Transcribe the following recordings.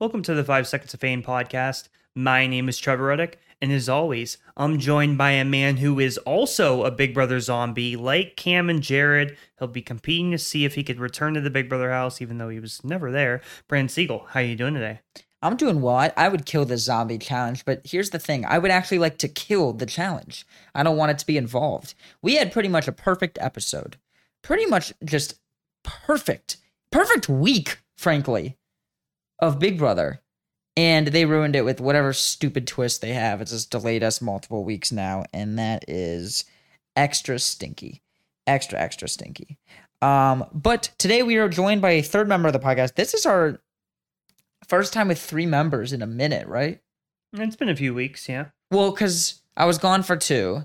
Welcome to the Five Seconds of Fame podcast. My name is Trevor Ruddock, and as always, I'm joined by a man who is also a Big Brother zombie. Like Cam and Jared, he'll be competing to see if he could return to the Big Brother house, even though he was never there. Brandon Siegel, how are you doing today? I'm doing well. I would kill the zombie challenge, but here's the thing. I would actually like to kill the challenge. I don't want it to be involved. We had pretty much a perfect episode. Pretty much just perfect. Perfect week, frankly, of Big Brother. And they ruined it with whatever stupid twist they have. It's just delayed us multiple weeks now, and that is extra stinky. Extra, extra stinky. Um, but today we are joined by a third member of the podcast. This is our first time with three members in a minute, right? It's been a few weeks, yeah. Well, because I was gone for two,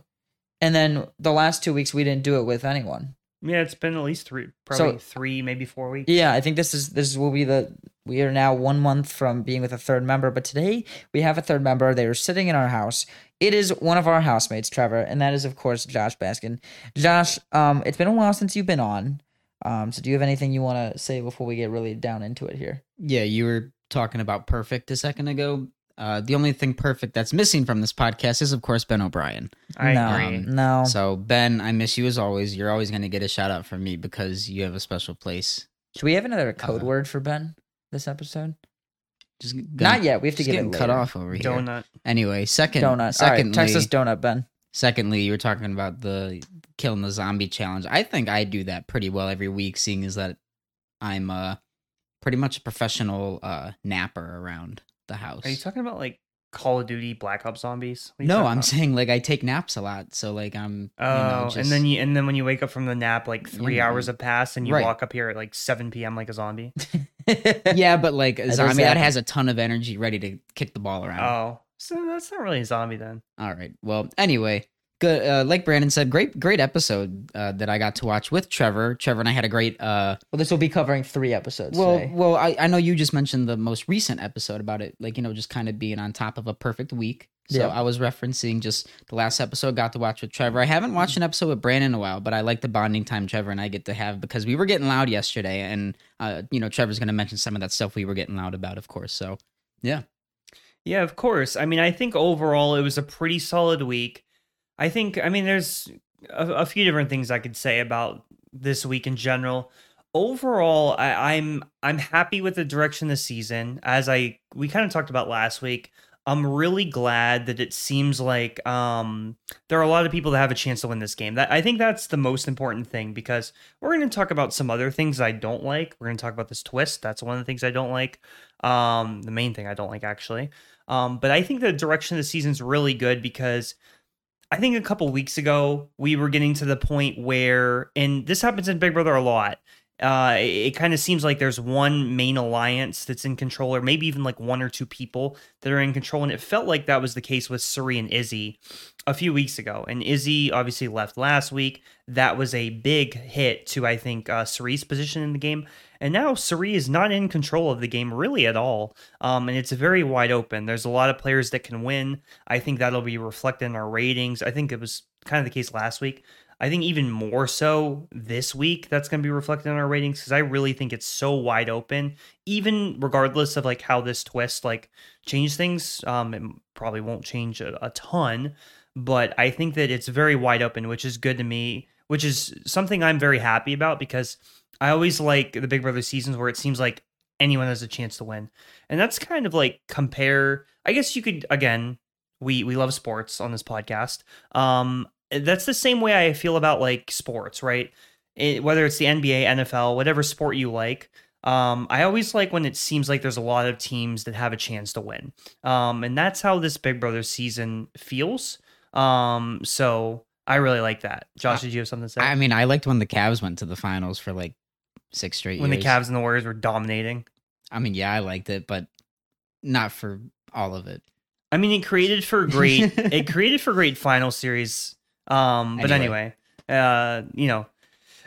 and then the last two weeks we didn't do it with anyone. Yeah, it's been at least three, probably three, maybe four weeks. Yeah, I think this is this will be the we are now one month from being with a third member, but today we have a third member. They are sitting in our house. It is one of our housemates, Trevor, and that is of course Josh Baskin. Josh, um, it's been a while since you've been on. Um, so do you have anything you want to say before we get really down into it here? Yeah, you were talking about perfect a second ago. Uh, the only thing perfect that's missing from this podcast is, of course, Ben O'Brien. I no, agree. no. So, Ben, I miss you as always. You're always going to get a shout out from me because you have a special place. Should we have another code Uh, word for Ben this episode? Just Not yet. We have to Just get getting it cut later. off over here. Donut. Anyway, second, Donut. All right, secondly, text us donut, Ben. secondly, you were talking about the killing the zombie challenge. I think I do that pretty well every week, seeing as that I'm uh pretty much a professional uh napper around the house. Are you talking about like Call of Duty Black Ops zombies? What are you no, I'm about? saying like I take naps a lot, so like I'm. Oh, you know, just, and then you and then when you wake up from the nap, like three Yeah. hours have passed, and you Right. walk up here at like seven p.m. like a zombie. yeah, but like a zombie that has a ton of energy, ready to kick the ball around. Oh, so that's not really a zombie then. All right. Well, anyway, good. Uh, like Brandon said, great, great episode uh, that I got to watch with Trevor. Trevor and I had a great. Uh, Well, this will be covering three episodes well, today. well, I, I know you just mentioned the most recent episode about it, like you know, just kind of being on top of a perfect week. So Yeah. I was referencing just the last episode got to watch with Trevor. I haven't watched an episode with Brandon in a while, but I like the bonding time Trevor and I get to have because we were getting loud yesterday, and uh, you know, Trevor's going to mention some of that stuff we were getting loud about, of course. So Yeah, yeah, of course. I mean, I think overall it was a pretty solid week. I think, I mean, there's a, a few different things I could say about this week in general. Overall, I, I'm I'm happy with the direction of the season. As I we kind of talked about last week, I'm really glad that it seems like um, there are a lot of people that have a chance to win this game. That I think that's the most important thing because we're going to talk about some other things I don't like. We're going to talk about this twist. That's one of the things I don't like. Um, the main thing I don't like actually. Um, but I think the direction of the season's really good because I think a couple weeks ago we were getting to the point where, and this happens in Big Brother a lot. Uh, it, it kind of seems like there's one main alliance that's in control, or maybe even like one or two people that are in control. And it felt like that was the case with Cirie and Izzy a few weeks ago. And Izzy obviously left last week. That was a big hit to, I think, uh, Cirie's position in the game. And now Suri is not in control of the game really at all. Um, and it's very wide open. There's a lot of players that can win. I think that'll be reflected in our ratings. I think it was kind of the case last week. I think even more so this week, that's going to be reflected in our ratings because I really think it's so wide open, even regardless of like how this twist like change things. Um, it probably won't change a, a ton, but I think that it's very wide open, which is good to me, which is something I'm very happy about because I always like the Big Brother seasons where it seems like anyone has a chance to win. And that's kind of like compare, I guess you could, again, we, we love sports on this podcast. Um, that's the same way I feel about like sports, right? It, whether it's the NBA, NFL, whatever sport you like. Um, I always like when it seems like there's a lot of teams that have a chance to win. Um, and that's how this Big Brother season feels. Um, so I really like that. Josh, did you have something to say? I mean, I liked when the Cavs went to the finals for like six straight when the. Cavs and the Warriors were dominating. I mean, yeah, I liked it, but not for all of it. I mean, it created for great. it created for great final series. Um, but anyway, uh, you know,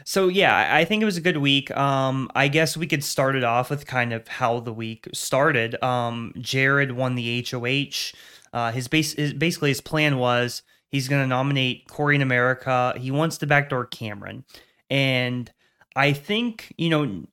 so yeah, I- I think it was a good week. Um, I guess we could start it off with kind of how the week started. Um, Jared won the HOH. Uh, his base, his, basically his plan was he's going to nominate Corey in America. He wants to backdoor Cameron, and I think you know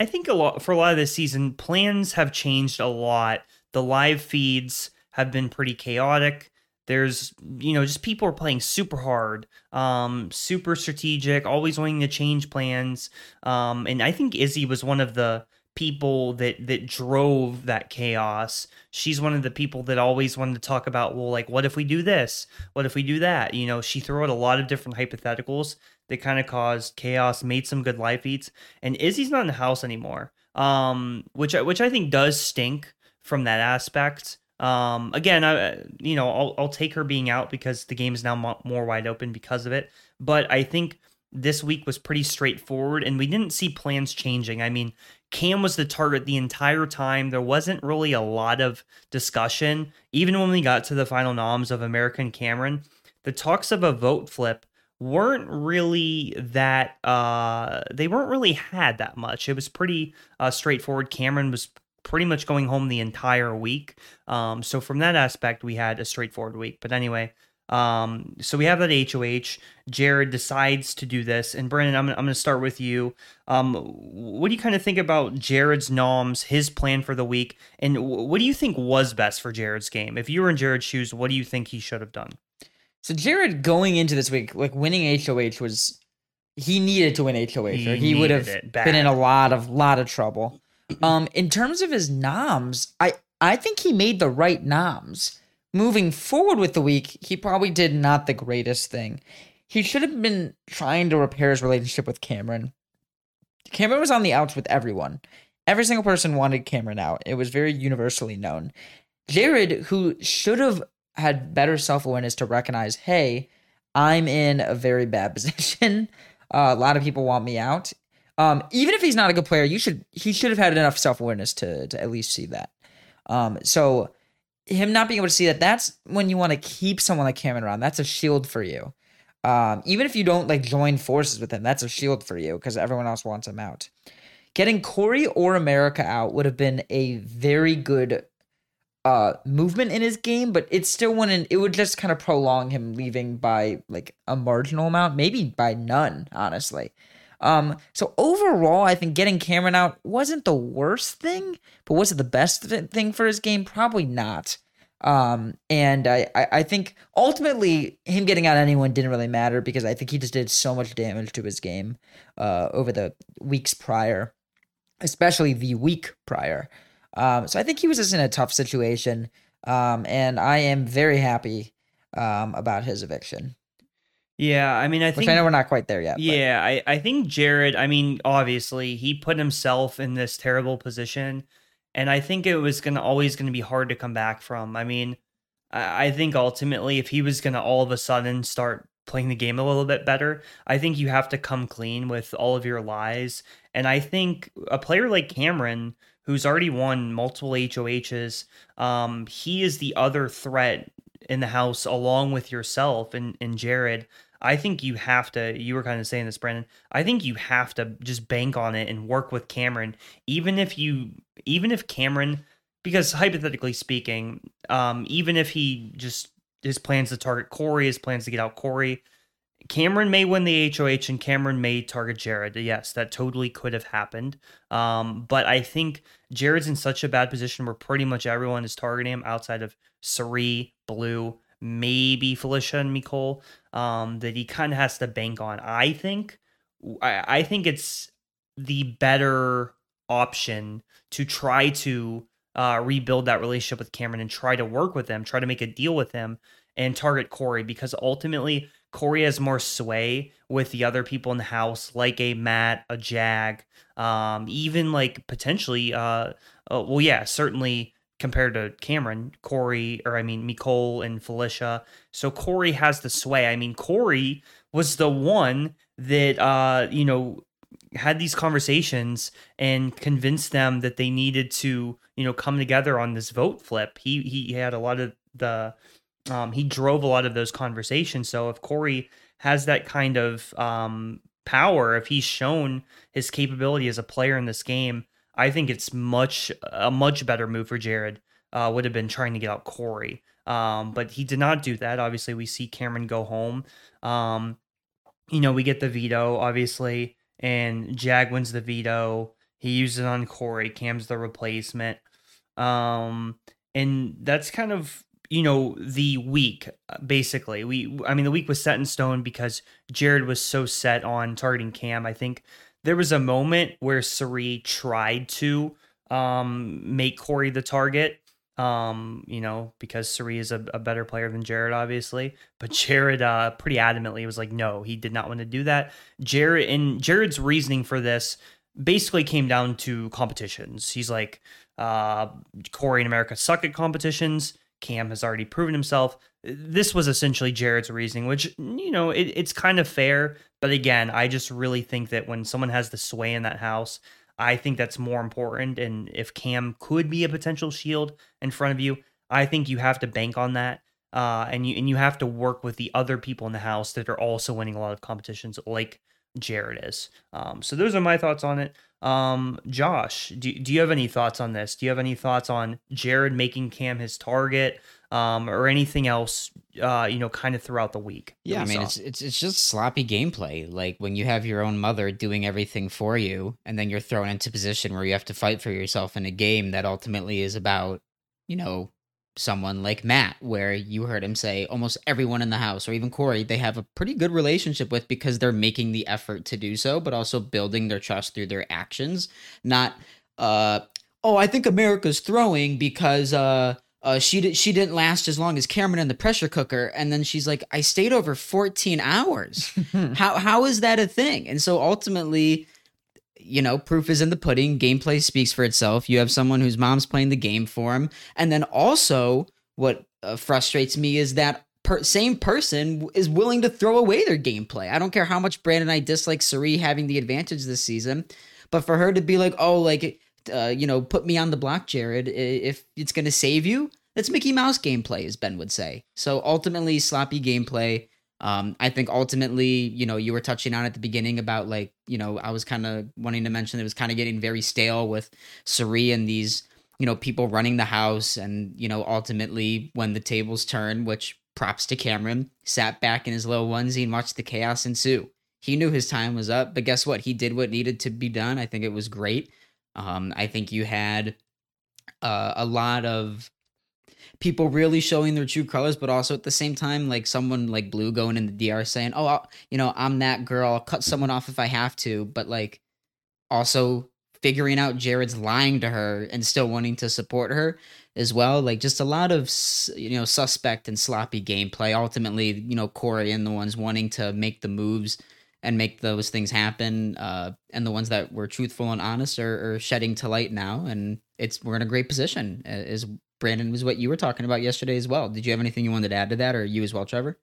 I think a lot for a lot of this season, plans have changed a lot. The live feeds have been pretty chaotic. There's, you know, just people are playing super hard, um, super strategic, always wanting to change plans. Um, and I think Izzy was one of the people that that drove that chaos. She's one of the people that always wanted to talk about, well, like, what if we do this? What if we do that? You know, she threw out a lot of different hypotheticals that kind of caused chaos, made some good life eats. And Izzy's not in the house anymore, um, which which I think does stink from that aspect. Um, again, I you know I'll I'll take her being out because the game is now mo- more wide open because of it. But I think this week was pretty straightforward, and we didn't see plans changing. I mean, Cam was the target the entire time. There wasn't really a lot of discussion, even when we got to the final noms of American Cameron. The talks of a vote flip weren't really that uh they weren't really had that much. It was pretty uh straightforward. Cameron was pretty much going home the entire week. Um so from that aspect we had a straightforward week. But anyway, um so we have that HOH. Jared decides to do this and Brandon I'm I'm going to start with you. Um what do you kind of think about Jared's noms, his plan for the week and what do you think was best for Jared's game? If you were in Jared's shoes, what do you think he should have done? So Jared going into this week, like winning HOH was he needed to win HOH, He or he would have been in a lot of lot of trouble. Um, in terms of his noms, I I think he made the right noms. Moving forward with the week, he probably did not the greatest thing. He should have been trying to repair his relationship with Cameron. Cameron was on the outs with everyone. Every single person wanted Cameron out. It was very universally known. Jared, who should have had better self awareness to recognize, hey, I'm in a very bad position. Uh, a lot of people want me out. Um, even if he's not a good player, you should he should have had enough self awareness to to at least see that. Um, so him not being able to see that, that's when you want to keep someone like Cameron around. That's a shield for you. Um, even if you don't like join forces with him, that's a shield for you because everyone else wants him out. Getting Corey or America out would have been a very good uh movement in his game, but it still wouldn't it would just kind of prolong him leaving by like a marginal amount, maybe by none, honestly. Um so overall, I think getting Cameron out wasn't the worst thing, but was it the best thing for his game? Probably not. Um and I, I I think ultimately him getting out anyone didn't really matter because I think he just did so much damage to his game uh over the weeks prior, especially the week prior. Um, so I think he was just in a tough situation. Um, and I am very happy um, about his eviction, Yeah, I mean I which think I know we're not quite there yet. Yeah, I, I think Jared, I mean, obviously, he put himself in this terrible position. And I think it was gonna always gonna be hard to come back from. I mean, I, I think ultimately if he was gonna all of a sudden start playing the game a little bit better, I think you have to come clean with all of your lies. And I think a player like Cameron, who's already won multiple HOHs, um, he is the other threat in the house along with yourself and, and Jared. I think you have to. You were kind of saying this, Brandon. I think you have to just bank on it and work with Cameron, even if you, even if Cameron, because hypothetically speaking, um, even if he just his plans to target Corey, his plans to get out Corey, Cameron may win the HOH and Cameron may target Jared. Yes, that totally could have happened. Um, but I think Jared's in such a bad position where pretty much everyone is targeting him outside of Cirie, Blue, maybe Felicia and Mecole, um, that he kind of has to bank on. I think, I, I think it's the better option to try to uh, rebuild that relationship with Cameron and try to work with him, try to make a deal with him, and target Corey because ultimately Corey has more sway with the other people in the house, like a Matt, a Jag, um, even like potentially, uh, uh, well, yeah, certainly compared to Cameron, Corey, or I mean, Mecole and Felicia. So Corey has the sway. I mean, Corey was the one that, uh, you know, had these conversations and convinced them that they needed to, you know, come together on this vote flip. He he had a lot of the um, he drove a lot of those conversations. So if Corey has that kind of um, power, if he's shown his capability as a player in this game, I think it's much a much better move for Jared. Uh, would have been trying to get out Corey, um, but he did not do that. Obviously, we see Cameron go home. Um, you know, we get the veto, obviously, and Jag wins the veto. He uses it on Corey. Cam's the replacement. Um, and that's kind of you know the week basically. We I mean the week was set in stone because Jared was so set on targeting Cam. I think there was a moment where Cirie tried to um make Corey the target um, you know, because Cirie is a, a, better player than Jared, obviously. But Jared uh pretty adamantly was like, no, he did not want to do that. Jared and Jared's reasoning for this basically came down to competitions. He's like, uh, Corey and America suck at competitions. Cam has already proven himself. This was essentially Jared's reasoning, which, you know, it, it's kind of fair. But again, I just really think that when someone has the sway in that house, I think that's more important. And if Cam could be a potential shield in front of you, I think you have to bank on that. Uh, and you and you have to work with the other people in the house that are also winning a lot of competitions, like Jared is. Um, so those are my thoughts on it. Um, Josh, do, do you have any thoughts on this? Do you have any thoughts on Jared making Cam his target? Um, or anything else, uh, you know, kind of throughout the week. Yeah, I mean, saw. it's it's it's just sloppy gameplay. Like when you have your own mother doing everything for you, and then you're thrown into position where you have to fight for yourself in a game that ultimately is about, you know, someone like Matt, where you heard him say almost everyone in the house, or even Corey, they have a pretty good relationship with because they're making the effort to do so, but also building their trust through their actions. Not, uh, oh, I think America's throwing because uh, uh, she did, she didn't last as long as Cameron in the pressure cooker, and then she's like, I stayed over 14 hours. how how is that a thing? And so ultimately you know, proof is in the pudding. Gameplay speaks for itself. You have someone whose mom's playing the game for him. And then also, what uh, frustrates me is that per- same person is willing to throw away their gameplay. I don't care how much Brandon and I dislike Cirie having the advantage this season, but for her to be like, oh, like, uh, you know, put me on the block, Jared, if it's going to save you, that's Mickey Mouse gameplay, as Ben would say. So ultimately, sloppy gameplay. Um, I think ultimately, you know, you were touching on at the beginning about like, you know, I was kind of wanting to mention it was kind of getting very stale with Cirie and these, you know, people running the house. And, you know, ultimately when the tables turn, which props to Cameron, sat back in his little onesie and watched the chaos ensue. He knew his time was up, but guess what? He did what needed to be done. I think it was great. Um, I think you had uh, a lot of people really showing their true colors, but also at the same time, like someone like Blue going in the DR saying, "Oh, I'll, you know, I'm that girl. I'll cut someone off if I have to," but like also figuring out Jared's lying to her and still wanting to support her as well. Like just a lot of you know suspect and sloppy gameplay. Ultimately, you know, Corey and the ones wanting to make the moves and make those things happen, uh, and the ones that were truthful and honest are, are shedding to light now, and it's we're in a great position Is Brandon, was what you were talking about yesterday as well. Did you have anything you wanted to add to that, or you as well, Trevor?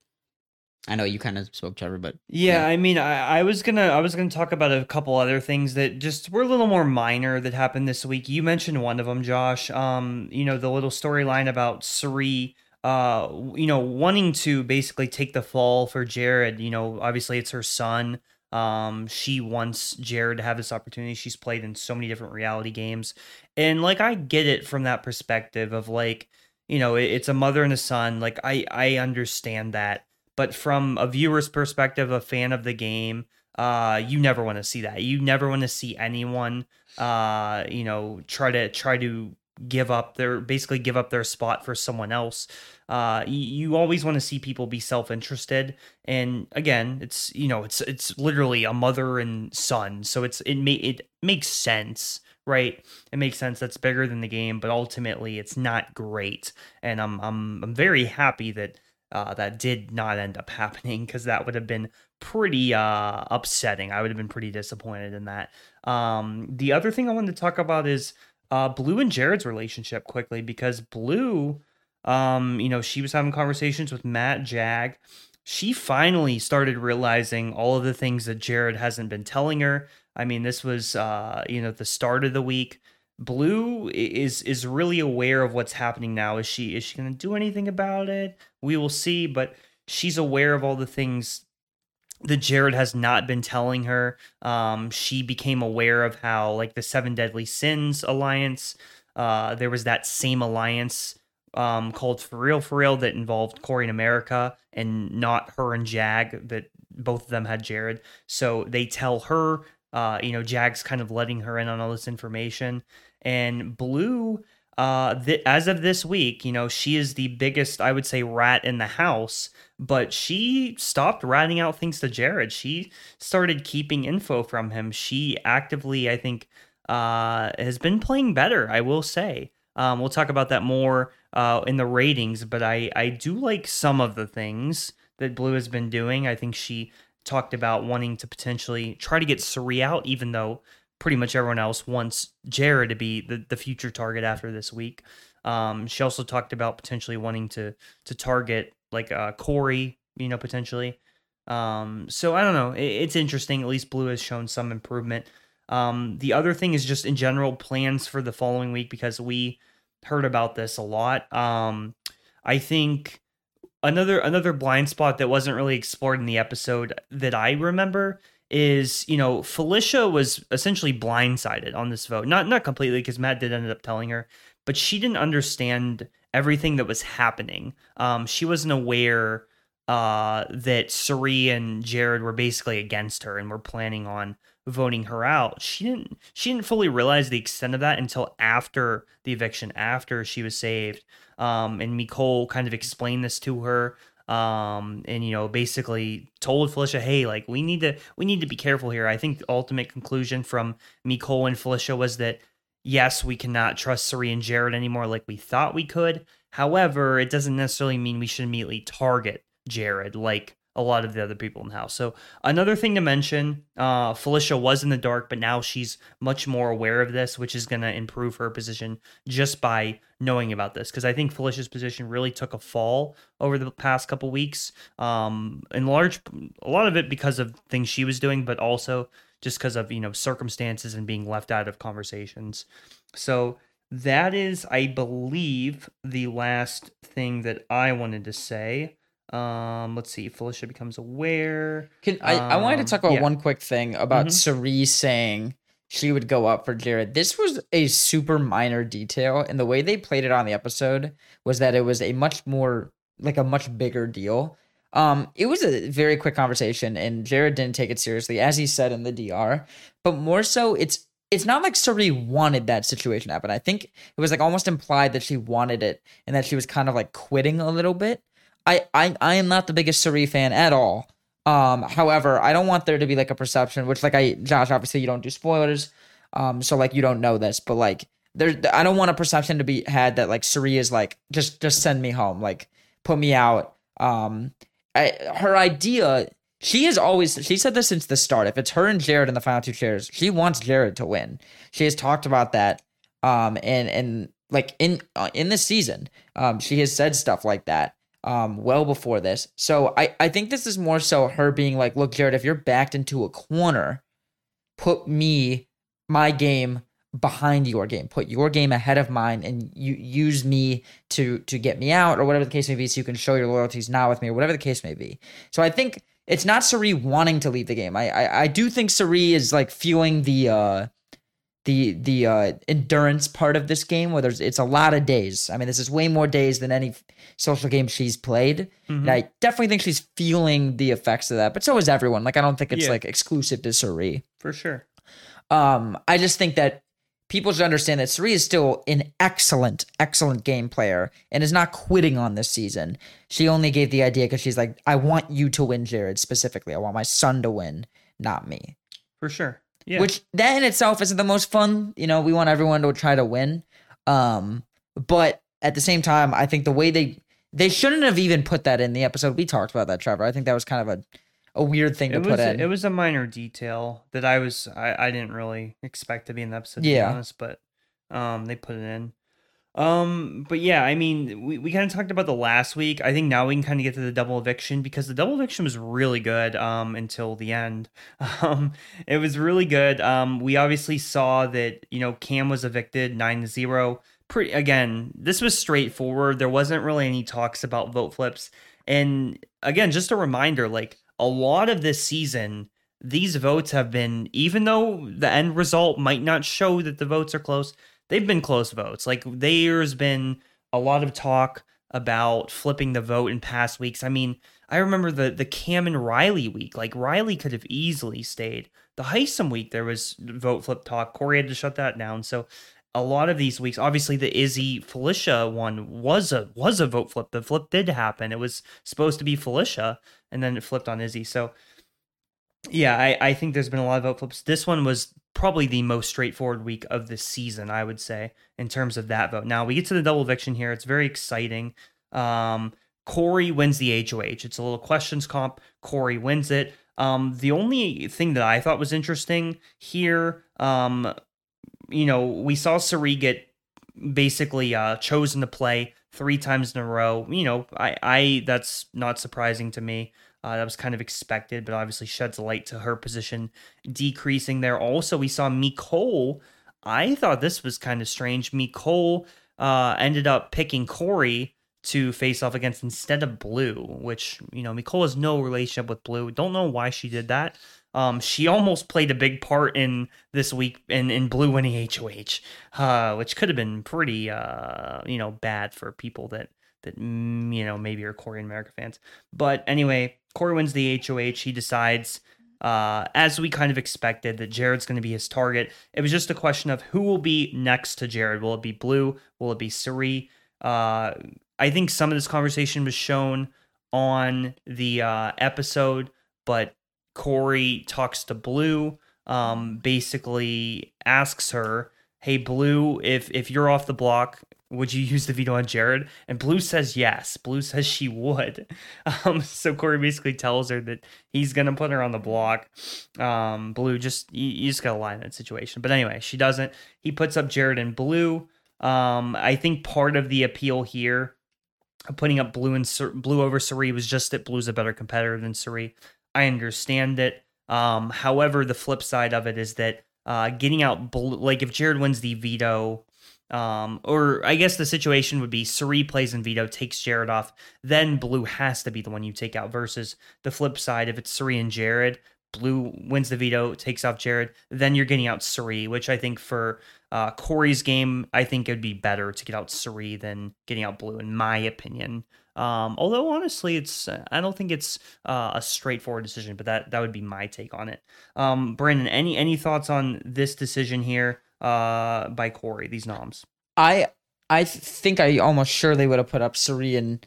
I know you kind of spoke, Trevor, but yeah, yeah, I mean, I, I was gonna, I was gonna talk about a couple other things that just were a little more minor that happened this week. You mentioned one of them, Josh. Um, you know, the little storyline about Cirie, uh, you know, wanting to basically take the fall for Jared. You know, obviously it's her son. Um, she wants Jared to have this opportunity. She's played in so many different reality games. And like I get it from that perspective of like, you know, it, it's a mother and a son. Like I I understand that. But from a viewer's perspective, a fan of the game, uh, you never want to see that. You never want to see anyone uh, you know, try to try to give up their basically give up their spot for someone else. Uh, you, always want to see people be self-interested, and again, it's you know it's it's literally a mother and son, so it's it may it makes sense right? It makes sense. That's bigger than the game, but ultimately, it's not great. And I'm I'm I'm very happy that uh, that did not end up happening because that would have been pretty uh, upsetting. I would have been pretty disappointed in that. Um, the other thing I wanted to talk about is uh, Blue and Jared's relationship quickly because Blue, um, you know, she was having conversations with Matt Jag. She finally started realizing all of the things that Jared hasn't been telling her. I mean, this was, uh, you know, the start of the week. Blue is is really aware of what's happening now. Is she is she going to do anything about it? We will see, but she's aware of all the things that Jared has not been telling her. Um, she became aware of how, like, the Seven Deadly Sins alliance, uh, there was that same alliance um, called For Real For Real that involved Corey and America and not her and Jag, that both of them had Jared. So they tell her uh, you know, Jag's kind of letting her in on all this information. And Blue, uh, th- as of this week, you know, she is the biggest, I would say, rat in the house. But she stopped ratting out things to Jared. She started keeping info from him. She actively, I think, uh, has been playing better. I will say. Um, we'll talk about that more uh, in the ratings, but I I do like some of the things that Blue has been doing. I think she talked about wanting to potentially try to get Cirie out, even though pretty much everyone else wants Jared to be the, the future target after this week. Um, she also talked about potentially wanting to to target like uh, Corey, you know, potentially. Um, so I don't know. It, it's interesting. At least Blue has shown some improvement. Um, the other thing is just in general plans for the following week because we heard about this a lot. Um, I think another another blind spot that wasn't really explored in the episode that I remember is you know Felicia was essentially blindsided on this vote. Not not completely because Matt did end up telling her, but she didn't understand everything that was happening. Um, she wasn't aware uh, that Cirie and Jared were basically against her and were planning on voting her out. She didn't she didn't fully realize the extent of that until after the eviction, after she was saved. Um, and Mecole kind of explained this to her. Um, and you know, basically told Felicia, hey, like we need to we need to be careful here. I think the ultimate conclusion from Mecole and Felicia was that yes, we cannot trust Cirie and Jared anymore like we thought we could. However, it doesn't necessarily mean we should immediately target Jared like a lot of the other people in the house. So another thing to mention, uh, Felicia was in the dark, but now she's much more aware of this, which is going to improve her position just by knowing about this. Because I think Felicia's position really took a fall over the past couple weeks. Um, in large, a lot of it because of things she was doing, but also just because of you know circumstances and being left out of conversations. So that is, I believe, the last thing that I wanted to say. Um, let's see. Felicia becomes aware. Can, I, I wanted to Um, talk about yeah. one quick thing about Mhm. Cerise saying she would go up for Jared. This was a super minor detail, and the way they played it on the episode was that it was a much more like a much bigger deal. Um, it was a very quick conversation, and Jared didn't take it seriously, as he said in the DR. But more so, it's it's not like Cerise wanted that situation to happen. I think it was like almost implied that she wanted it, and that she was kind of like quitting a little bit. I I, I am not the biggest Cerise fan at all. Um, however, I don't want there to be like a perception, which like I Josh, obviously you don't do spoilers, um, so like you don't know this, but like there, I don't want a perception to be had that like Cerise is like just just send me home, like put me out. Um, I her idea, she has always she said this since the start. If it's her and Jared in the final two chairs, she wants Jared to win. She has talked about that, um, and and like in uh, in this season, um, she has said stuff like that um well before this. So I I think this is more so her being like, look, Jared, if you're backed into a corner, put me my game behind your game. Put your game ahead of mine and you use me to to get me out or whatever the case may be so you can show your loyalties now with me or whatever the case may be. So I think it's not Cirie wanting to leave the game. I I, I do think Cirie is like feeling the uh the the uh, endurance part of this game where there's it's a lot of days. I mean, this is way more days than any social game she's played. Mhm. And I definitely think she's feeling the effects of that. But so is everyone. Like I don't think it's Yeah. like exclusive to Cirie. for sure. Um, I just think that people should understand that Cirie is still an excellent, excellent game player and is not quitting on this season. She only gave the idea because she's like, I want you to win, Jared, specifically. I want my son to win, not me. For sure. Yeah. Which that in itself isn't the most fun. You know, we want everyone to try to win. Um, but at the same time, I think the way they they shouldn't have even put that in the episode. We talked about that, Trevor. I think that was kind of a a weird thing to it put was in. it was a minor detail that I was I, I didn't really expect to be in the episode to Yeah. be honest, but um they put it in. Um but yeah, I mean we, we kind of talked about the last week. I think now we can kind of get to the double eviction because the double eviction was really good um until the end. Um it was really good. Um we obviously saw that, you know, Cam was evicted 9-0. Pretty again, this was straightforward. There wasn't really any talks about vote flips. And again, just a reminder like a lot of this season, these votes have been, even though the end result might not show that the votes are close, they've been close votes. Like there's been a lot of talk about flipping the vote in past weeks. I mean, I remember the the Cam and Reilly week. Like Reilly could have easily stayed the Hisam week, there was vote flip talk. Corey had to shut that down. So a lot of these weeks, obviously the Izzy Felicia one was a was a vote flip. The flip did happen. It was supposed to be Felicia, and then it flipped on Izzy. So yeah, I, I think there's been a lot of vote flips. This one was probably the most straightforward week of the season, I would say, in terms of that vote. Now we get to the double eviction here. It's very exciting. Um, Corey wins the HOH. It's a little questions comp. Corey wins it. Um, the only thing that I thought was interesting here, um, you know, we saw Cirie get basically uh, chosen to play three times in a row. You know, I, I that's not surprising to me. Uh, that was kind of expected, but obviously sheds light to her position decreasing there. Also, we saw Mecole. I thought this was kind of strange. Mecole uh, ended up picking Corey to face off against instead of Blue, which, you know, Mecole has no relationship with Blue. Don't know why she did that. Um, she almost played a big part in this week in, in Blue winning HOH, uh, which could have been pretty, uh, you know, bad for people that that mm, you know maybe are Corey and America fans. But anyway, Corey wins the HOH. He decides, uh, as we kind of expected, that Jared's going to be his target. It was just a question of who will be next to Jared. Will it be Blue? Will it be Cirie? Uh, I think some of this conversation was shown on the uh, episode, but Corey talks to Blue, um, basically asks her, "Hey, Blue, if if you're off the block, would you use the veto on Jared? And Blue says yes. Blue says she would. Um, so Corey basically tells her that he's gonna put her on the block. Um, Blue just you, you just gotta lie in that situation. But anyway, she doesn't. He puts up Jared and Blue. Um, I think part of the appeal here, putting up Blue and Blue over Cirie, was just that Blue's a better competitor than Cirie. I understand it. Um, however, the flip side of it is that uh, getting out Blue, like if Jared wins the veto um, or I guess the situation would be Cirie plays in veto, takes Jared off, then Blue has to be the one you take out. Versus the flip side, if it's Cirie and Jared, Blue wins the veto, takes off Jared, then you're getting out Cirie, which I think for uh, Corey's game, I think it would be better to get out Cirie than getting out Blue, in my opinion. Um, although honestly, it's I don't think it's uh, a straightforward decision, but that that would be my take on it. Um, Brandon, any any thoughts on this decision here? Uh, by Corey, these noms. I I think I almost sure they would have put up Cirie and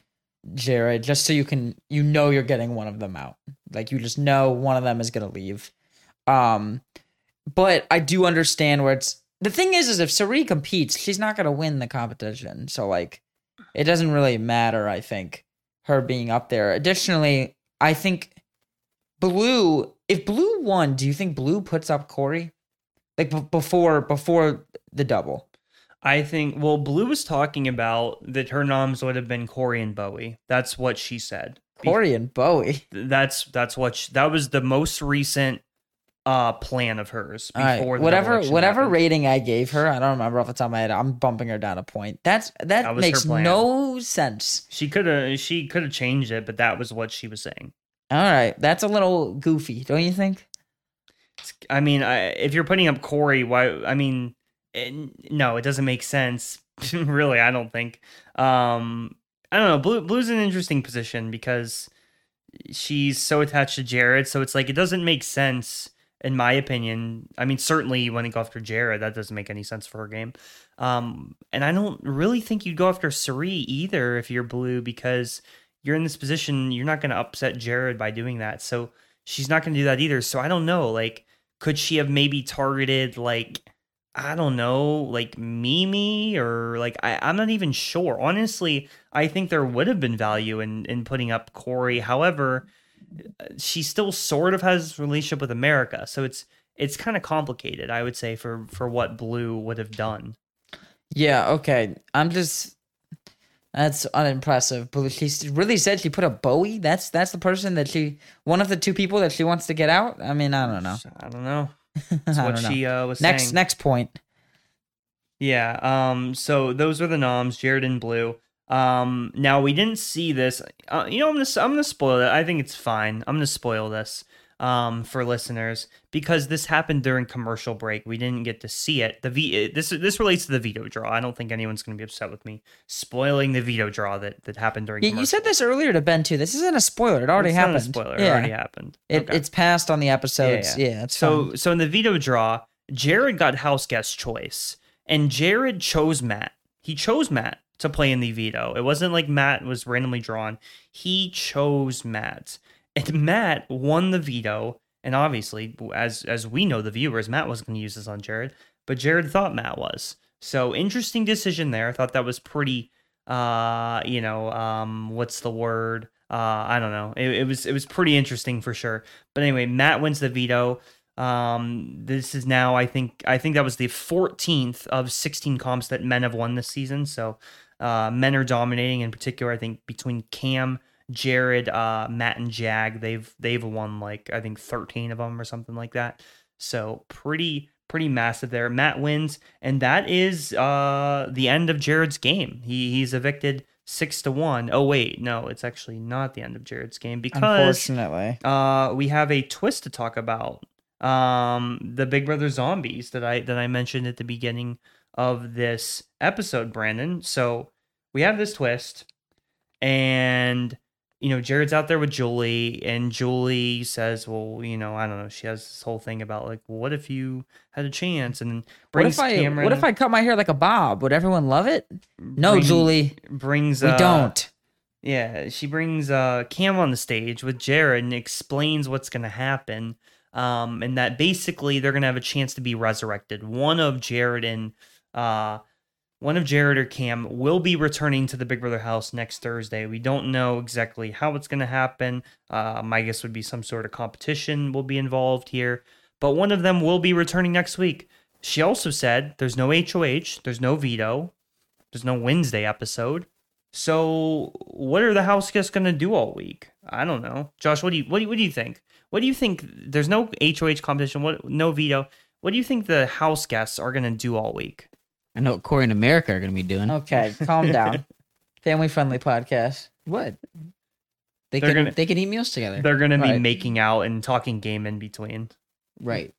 Jared just so you can you know you're getting one of them out. Like you just know one of them is gonna leave. Um but I do understand where it's the thing is is if Cirie competes, she's not gonna win the competition. So like it doesn't really matter, I think, her being up there. Additionally, I think Blue if Blue won, do you think Blue puts up Corey? Like b- before before the double. I think well, Blue was talking about that her noms would have been Corey and Bowie. That's what she said. Corey and Bowie. That's that's what she, that was the most recent uh plan of hers before right. whatever whatever happened. rating I gave her. I don't remember off the top of my head. I'm bumping her down a point. That's that, that makes no sense. She could have she could have changed it, but that was what she was saying. All right, that's a little goofy, don't you think? I mean, I, if you're putting up Corey, why? I mean, it, no, it doesn't make sense. really, I don't think. Um, I don't know. Blue, Blue's an interesting position because she's so attached to Jared, so it's like it doesn't make sense in my opinion. I mean, certainly you to go after Jared. That doesn't make any sense for her game. Um, and I don't really think you'd go after Cirie either if you're blue because you're in this position. You're not going to upset Jared by doing that. So she's not going to do that either. So I don't know. Like, could she have maybe targeted like I don't know, like Mimi or like I, I'm not even sure. Honestly, I think there would have been value in in putting up Corey. However, she still sort of has relationship with America, so it's it's kind of complicated. I would say for for what Blue would have done. Yeah. Okay. I'm just that's unimpressive. But she really said she put a Bowie. That's that's the person that she one of the two people that she wants to get out. I mean, I don't know. I don't know. That's what she uh, was next saying. next point. Yeah. Um. So those are the noms, Jared and Blue. Um. Now we didn't see this. Uh, you know, I'm gonna I'm gonna spoil it. I think it's fine. I'm gonna spoil this. Um, for listeners because this happened during commercial break. We didn't get to see it. The v- this this relates to the veto draw. I don't think anyone's going to be upset with me spoiling the veto draw that that happened during. You, you said this earlier to Ben too. This isn't a spoiler. It already It's happened. Not a spoiler. It already happened. It, Okay. It's passed on the episodes. Yeah, Yeah, yeah. it's so so in the veto draw, Jared got house guest choice, and Jared chose Matt. He chose Matt to play in the veto. It wasn't like Matt was randomly drawn. He chose Matt, and Matt won the veto. And obviously, as as we know, the viewers, Matt wasn't going to use this on Jared, but Jared thought Matt was. So interesting decision there. I thought that was pretty. Uh, you know, um, what's the word? Uh, I don't know. It, it was it was pretty interesting for sure. But anyway, Matt wins the veto. Um, this is now I think I think that was the 14th of 16 comps that men have won this season. So uh, men are dominating in particular. I think between Cam, Jared, uh, Matt, and Jag, they've they've won like I think 13 of them or something like that. So pretty pretty massive there. Matt wins, and that is uh the end of Jared's game. He he's evicted six to one. Oh wait, no, it's actually not the end of Jared's game because Unfortunately, uh, we have a twist to talk about. Um, the Big Brother zombies that I that I mentioned at the beginning of this episode, Brandon. So we have this twist, and you know Jared's out there with Julie, and Julie says, "Well, you know, I don't know." She has this whole thing about like, well, "What if you had a chance?" And what brings if I Cameron. what if I cut my hair like a bob? Would everyone love it? No, bring- Julie, brings we uh, don't. Yeah, she brings uh Cam on the stage with Jared and explains what's gonna happen. Um, and that basically they're gonna have a chance to be resurrected. One of Jared and uh one of Jared or Cam will be returning to the Big Brother house next Thursday. We don't know exactly how it's gonna happen. Uh, my guess would be some sort of competition will be involved here. But one of them will be returning next week. She also said there's no HOH, there's no veto, there's no Wednesday episode. So, what are the house guests going to do all week? I don't know. Josh, what do you what do you, what do you think? What do you think? There's no HOH competition. What no veto. What do you think the house guests are going to do all week? I know what Corey and America are going to be doing. Okay, calm down. Family friendly podcast. What? They They're can gonna- they can eat meals together. They're going to be Right. making out and talking game in between. Right.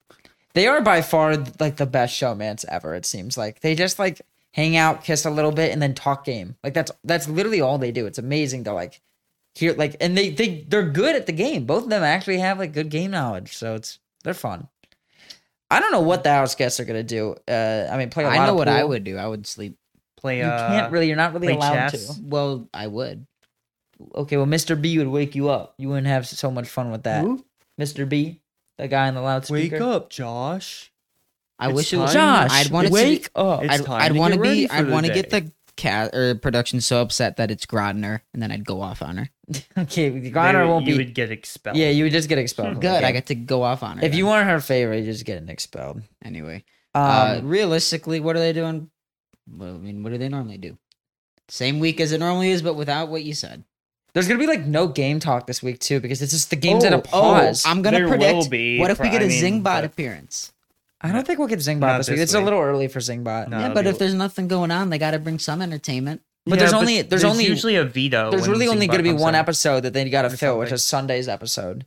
They are by far like the best showmans ever. It seems like they just like hang out, kiss a little bit, and then talk game. Like that's that's literally all they do. It's amazing to like hear like, and they they they're good at the game. Both of them actually have like good game knowledge, so it's they're fun. I don't know what the house guests are gonna do. Uh, I mean, play a lot I know what I would do. I would sleep. Play. You Uh, can't really. You're not really allowed chess? to. Well, I would. Okay, well, Mr. B would wake you up. You wouldn't have so much fun with that. Who? Mr. B, the guy in the loudspeaker. Wake up, Josh. I It's wish it was. Josh, I'd want to wake up. I'd, I'd want to be. I'd want to get the cat or production so upset that it's Grodner, and then I'd go off on her. okay, They Connor would- won't you be. would get expelled. Yeah, you would just get expelled. from the Good. I game. get to go off on her. If you then. weren't her favorite, you just getting expelled. anyway. Um, uh, realistically, what are they doing? Well, I mean, what do they normally do? Same week as it normally is, but without what you said. there's gonna be like no game talk this week too because it's just the game's at a Oh, pause. I'm gonna There predict. will be what if we get I a mean, Zingbot appearance? I don't think we'll get Zingbot this week. this It's a little early for Zingbot. No. yeah, but be- if there's nothing going on, they got to bring some entertainment. But there's only- there's only- usually a veto. There's really only going to be one episode that they got to fill, which is Sunday's episode.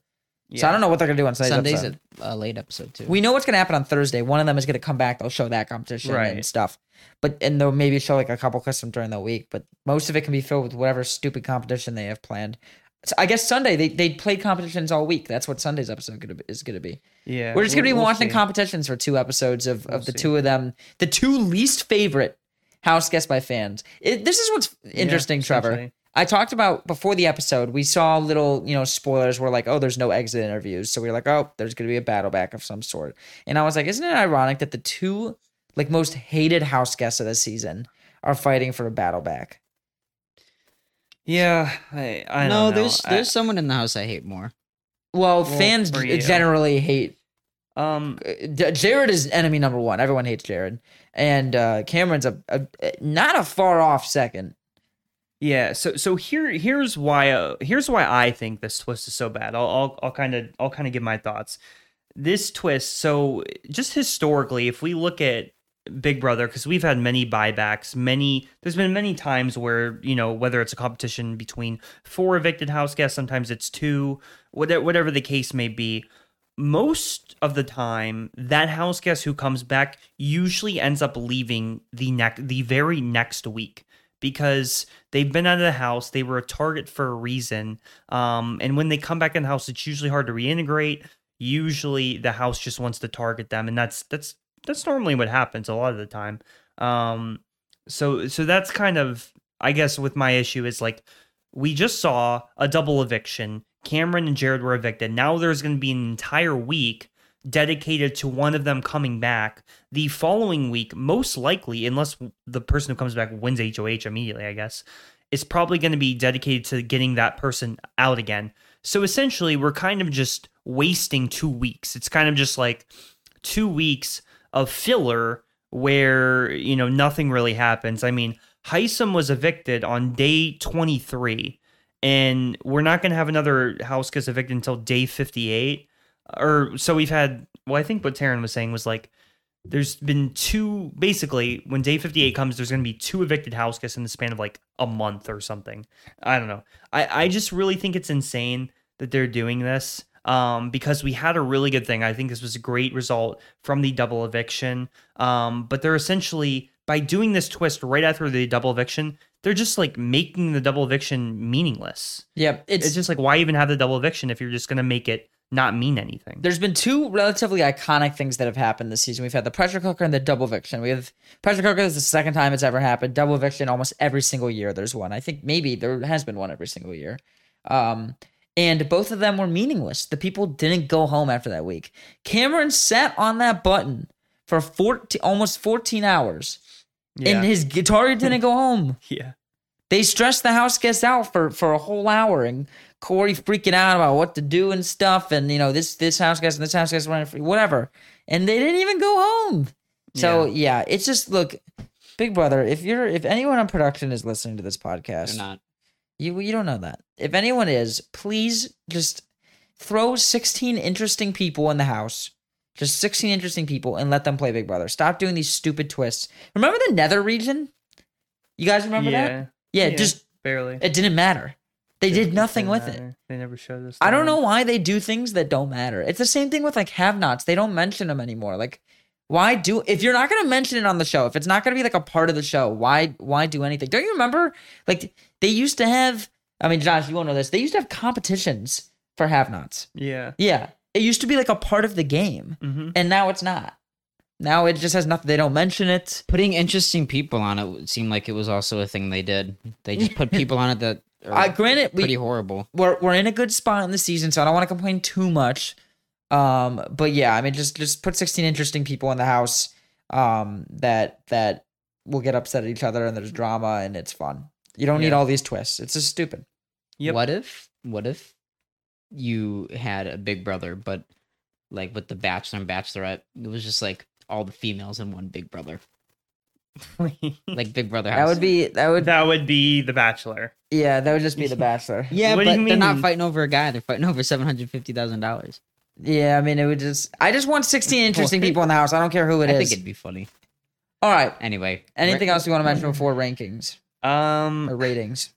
So I don't know what they're going to do on Sunday's, Sunday's episode. a, a late episode too. We know what's going to happen on Thursday. One of them is going to come back. They'll show that competition and stuff. But and they'll maybe show like a couple custom during the week. But most of it can be filled with whatever stupid competition they have planned. So I guess Sunday they they played competitions all week. That's what Sunday's episode gonna be, is going to be. Yeah, We're just going to be we'll- we'll watching see. competitions for two episodes of, We'll of the see. two of them, the two least favorite house guests by fans. It, this is what's interesting, Yeah, Trevor. I talked about before the episode, we saw little, you know, spoilers were like, oh, there's no exit interviews. So we are like, oh, there's going to be a battle back of some sort. And I was like, isn't it ironic that the two, like, most hated house guests of the season are fighting for a battle back? Yeah, I, I no, don't know. there's I- there's someone in the house I hate more. Well, Well, fans for g- you. generally hate. Um Jared is enemy number one. Everyone hates Jared. And uh, Cameron's a, a not a far off second. Yeah, so so here here's why uh, here's why I think this twist is so bad. I'll I'll, I'll kind of I'll kind of give my thoughts. This twist, so just historically, if we look at Big Brother, because we've had many buybacks, many there's been many times where you know whether it's a competition between four evicted house guests, sometimes it's two, whatever the case may be. Most of the time that house guest who comes back? Usually ends up leaving the next the very next week because they've been out of the house they were a target for a reason um, and when they come back in the house it's usually hard to reintegrate. Usually the house just wants to target them and that's that's that's normally what happens a lot of the time um, so so that's kind of i guess with my issue is like we just saw a double eviction cameron and jared were evicted. Now there's going to be an entire week dedicated to one of them coming back the following week most likely unless the person who comes back wins hoh immediately i guess is probably going to be dedicated to getting that person out again. So essentially we're kind of just wasting two weeks. It's kind of just like two weeks of filler where you know nothing really happens. I mean, Hisam was evicted on day 23, and we're not going to have another house gets evicted until day 58. Or so we've had. Well, I think what Taryn was saying was like there's been two basically when day 58 comes there's going to be two evicted house guests in the span of like a month or something i don't know i i just really think it's insane that they're doing this um, because we had a really good thing. I think this was a great result from the double eviction. Um, but they're essentially by doing this twist right after the double eviction, they're just like making the double eviction meaningless. Yep, It's, it's, just like why even have the double eviction if you're just gonna make it not mean anything? There's been two relatively iconic things that have happened this season. We've had the pressure cooker and the double eviction. We have pressure cooker is the second time it's ever happened. Double eviction almost every single year. There's one. I think maybe there has been one every single year. Um, and both of them were meaningless. The people didn't go home after that week. Cameron sat on that button for 14, almost 14 hours, and his guitar didn't go home. yeah. They stressed the house guests out for for a whole hour, and Corey freaking out about what to do and stuff, and you know this this house guest and this house guest running free whatever, and they didn't even go home. So yeah, it's just look, Big Brother. If you're if anyone on production is listening to this podcast, They're not. you you don't know that. If anyone is, please just throw 16 interesting people in the house. Just 16 interesting people and let them play Big Brother. Stop doing these stupid twists. Remember the Nether region? You guys remember yeah. that? Yeah, Yeah. just Barely. it didn't matter. They did Didn't nothing with it. They never showed us. I don't know why they do things that don't matter. It's the same thing with like have-nots. They don't mention them anymore. Like why do if you're not going to mention it on the show, if it's not going to be like a part of the show, why why do anything? Don't you remember like they used to have I mean Josh, you won't know this. They used to have competitions for have-nots. Yeah. Yeah. It used to be like a part of the game, Mm-hmm. and now it's not. Now it just has nothing. They don't mention it. Putting interesting people on it would seem like it was also a thing they did. They just put people on it that are I granted we pretty horrible. we're we're in a good spot in the season, so I don't want to complain too much. Um, but yeah, I mean, just just put sixteen interesting people in the house. Um, that that will get upset at each other, and there's drama, and it's fun. You don't need all these twists. It's just stupid. Yep. What if what if you had a big brother, but like with the bachelor and bachelorette, it was just like all the females in one big brother. Like Big Brother house. That would be that would that would be The Bachelor. yeah that would just be the Bachelor. Yeah, What do but you they're not fighting over a guy. They're fighting over seven hundred fifty thousand dollars. Yeah, I mean, it would just. I just want sixteen interesting people in the house. I don't care who it I is. think it'd be funny. all right. Anyway, Anything ra- else you want to mention before rankings or Um, ratings?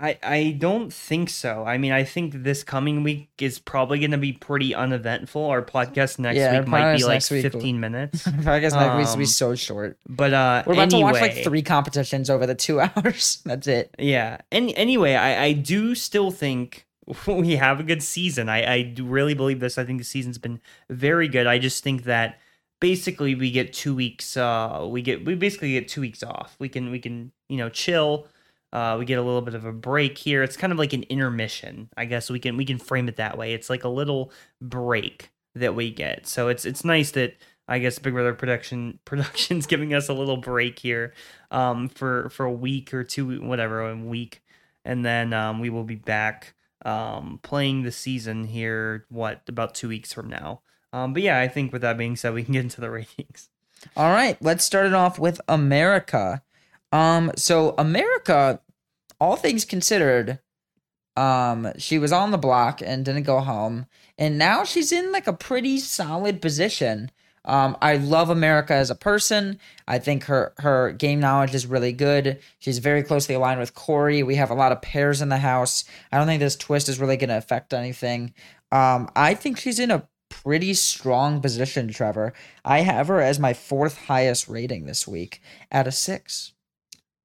I, I don't think so. I mean, I think this coming week is probably going to be pretty uneventful. Our podcast next Yeah, week might be like next week will- 15 minutes. I guess next week's will be Um, so short. But uh, We're about to watch like three competitions over the two hours. That's it. Yeah. And anyway, I, I do still think we have a good season. I, I really believe this. I think the season's been very good. I just think that basically we get two weeks uh we get we basically get two weeks off. We can we can, you know, chill. Uh we get a little bit of a break here. It's kind of like an intermission. I guess we can we can frame it that way. It's like a little break that we get. So it's it's nice that I guess Big Brother production production's giving us a little break here um for for a week or two whatever a week and then um we will be back um playing the season here what about 2 weeks from now. Um but yeah, I think with that being said we can get into the ratings. All right, let's start it off with America. Um, so America, all things considered, um, she was on the block and didn't go home, and now she's in like a pretty solid position. Um, I love America as a person. I think her her game knowledge is really good. She's very closely aligned with Corey. We have a lot of pairs in the house. I don't think this twist is really going to affect anything. Um, I think she's in a pretty strong position, Trevor. I have her as my fourth highest rating this week at a six.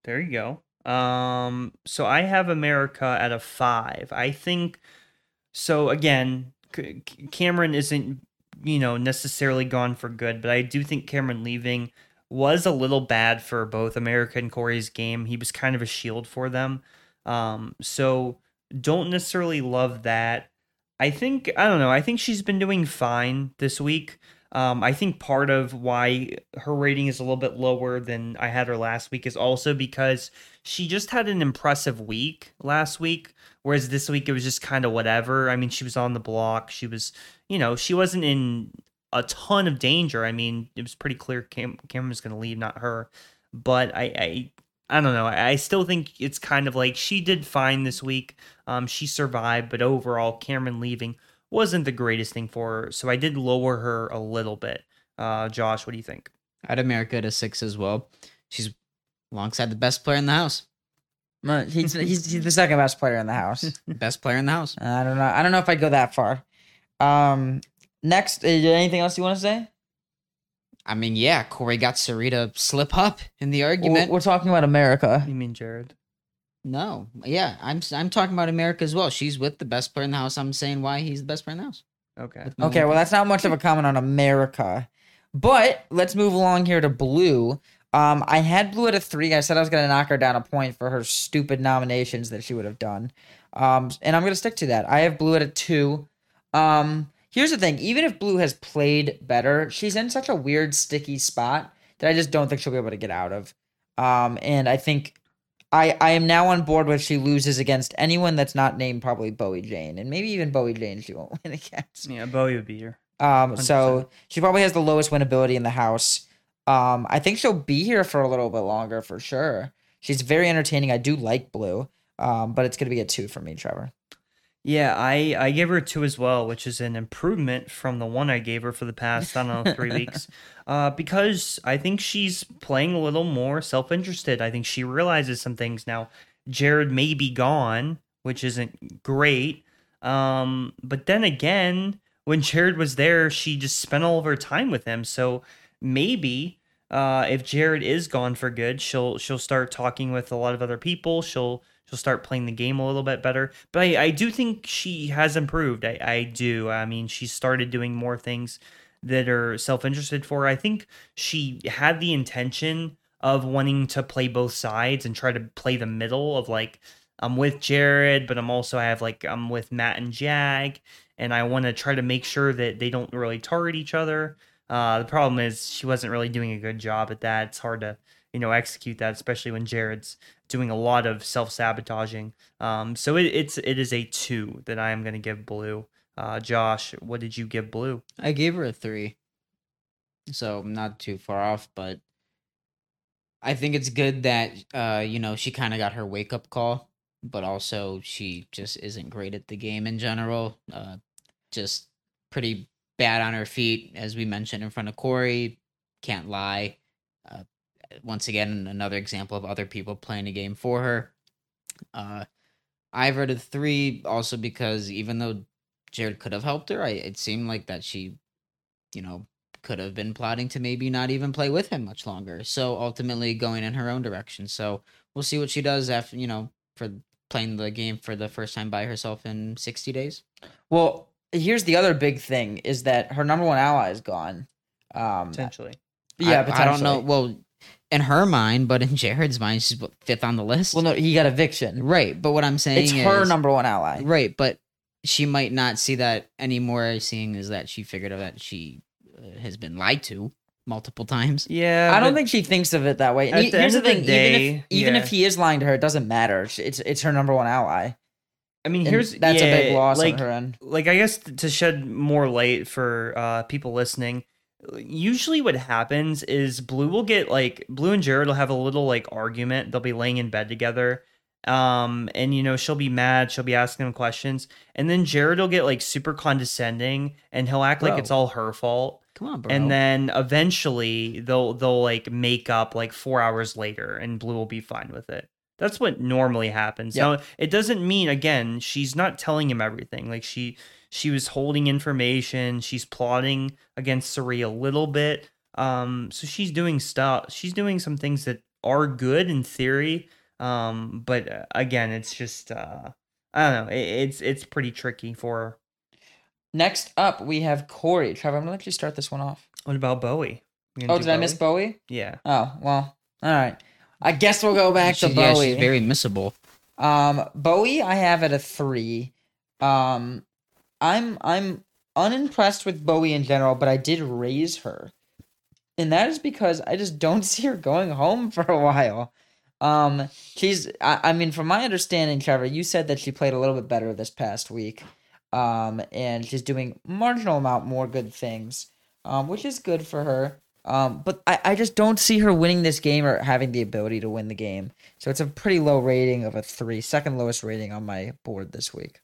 There you go. Um, so I have America at a five. I think so. Again, C- Cameron isn't, you know, necessarily gone for good, but I do think Cameron leaving was a little bad for both America and Corey's game. He was kind of a shield for them. Um, so don't necessarily love that. I think I don't know. I think she's been doing fine this week. Um, I think part of why her rating is a little bit lower than I had her last week is also because she just had an impressive week last week, whereas this week it was just kind of whatever. I mean, she was on the block. She was, you know, she wasn't in a ton of danger. I mean, it was pretty clear Cam- Cameron was going to leave, not her. But I, I, I don't know. I still think it's kind of like she did fine this week. Um, she survived, but overall, Cameron leaving wasn't the greatest thing for her. So I did lower her a little bit. Uh, Josh, what do you think? I'd America to six as well. She's alongside the best player in the house. He's, he's he's the second best player in the house. Best player in the house. I don't know. I don't know if I'd go that far. Um, next, is there anything else you want to say? I mean, yeah, Corey got Cirie to slip up in the We're, argument. we're talking about America. You mean Jared? No, yeah, I'm I'm talking about America as well. She's with the best player in the house. I'm saying why he's the best player in the house. Okay. Okay, well, that's not much of a comment on America. But let's move along here to Blue. Um, I had Blue at a three. I said I was going to knock her down a point for her stupid nominations that she would have done. Um, and I'm going to stick to that. I have Blue at a two. Um, here's the thing even if Blue has played better, she's in such a weird, sticky spot that I just don't think she'll be able to get out of. Um, and I think I, I am now on board with she loses against anyone that's not named probably Bowie Jane. And maybe even Bowie Jane she won't win against. Yeah, Bowie would be here. Um, so she probably has the lowest winnability in the house. Um, I think she'll be here for a little bit longer for sure. She's very entertaining. I do like Blue, um, but it's gonna be a two for me, Trevor. Yeah, I I gave her two as well, which is an improvement from the one I gave her for the past I don't know three weeks, uh, because I think she's playing a little more self interested. I think she realizes some things now. Jared may be gone, which isn't great. Um, but then again, when Jared was there, she just spent all of her time with him. So maybe uh, if Jared is gone for good, she'll she'll start talking with a lot of other people. She'll she'll start playing the game a little bit better. But I, I do think she has improved. I, I do. I mean, she started doing more things that are self interested for. I think she had the intention of wanting to play both sides and try to play the middle of like I'm with Jared, but I'm also I have like I'm with Matt and Jag, and I want to try to make sure that they don't really target each other. Uh, the problem is she wasn't really doing a good job at that. It's hard to you know execute that, especially when Jared's doing a lot of self sabotaging. Um, so it, it's it is a two that I am going to give Blue. Uh, Josh, what did you give Blue? I gave her a three, so not too far off. But I think it's good that uh, you know she kind of got her wake up call, but also she just isn't great at the game in general. Uh, just pretty bad on her feet, as we mentioned in front of Corey. Can't lie. Once again, another example of other people playing a game for her. Uh, I've rated three also because even though Jared could have helped her, I it seemed like that she, you know, could have been plotting to maybe not even play with him much longer. So ultimately going in her own direction. So we'll see what she does after, you know, for playing the game for the first time by herself in 60 days. Well, here's the other big thing: is that her number one ally is gone. Um, Potentially. yeah, I, I don't know. Well, in her mind, but in Jared's mind, she's what, fifth on the list. Well, no, he got eviction. right. But what I'm saying It's her number one ally. Right, but she might not see that anymore, seeing is that she figured out that she uh, has been lied to multiple times. Yeah, I don't think she thinks of it that way. And At he- the here's end the of the thing: even if even yeah. if he is lying to her, it doesn't matter. It's it's her number one ally. I mean, And here's that's a big loss like, on her end. like I guess to shed more light for uh, people listening, usually what happens is Blue will get like Blue and Jared will have a little like argument. They'll be laying in bed together. Um, and you know, she'll be mad, she'll be asking him questions, and then Jared will get like super condescending and he'll act like it's all her fault. Come on, bro. And then eventually they'll they'll like make up like four hours later and Blue will be fine with it. That's what normally happens. Yep. Now, it doesn't mean again she's not telling him everything. Like she she was holding information. She's plotting against Cirie a little bit. Um, so she's doing stuff. She's doing some things that are good in theory. Um, but uh, again, it's just uh, I don't know. It, it's it's pretty tricky for her. Next up, we have Corey. Trevor, I'm gonna let you start this one off. What about Bowie? Oh, do did I miss Bowie? Bowie? Yeah. Oh, well, all right. I guess we'll go back to She- yeah, Bowie. she's very missable. Um, Bowie, I have at a three. Um, I'm I'm unimpressed with Bowie in general, but I did raise her, and that is because I just don't see her going home for a while. Um, she's I, I mean, from my understanding, Trevor, you said that she played a little bit better this past week, um, and she's doing marginal amount more good things, um, which is good for her. Um, but I, I just don't see her winning this game or having the ability to win the game. So it's a pretty low rating of a three, second lowest rating on my board this week.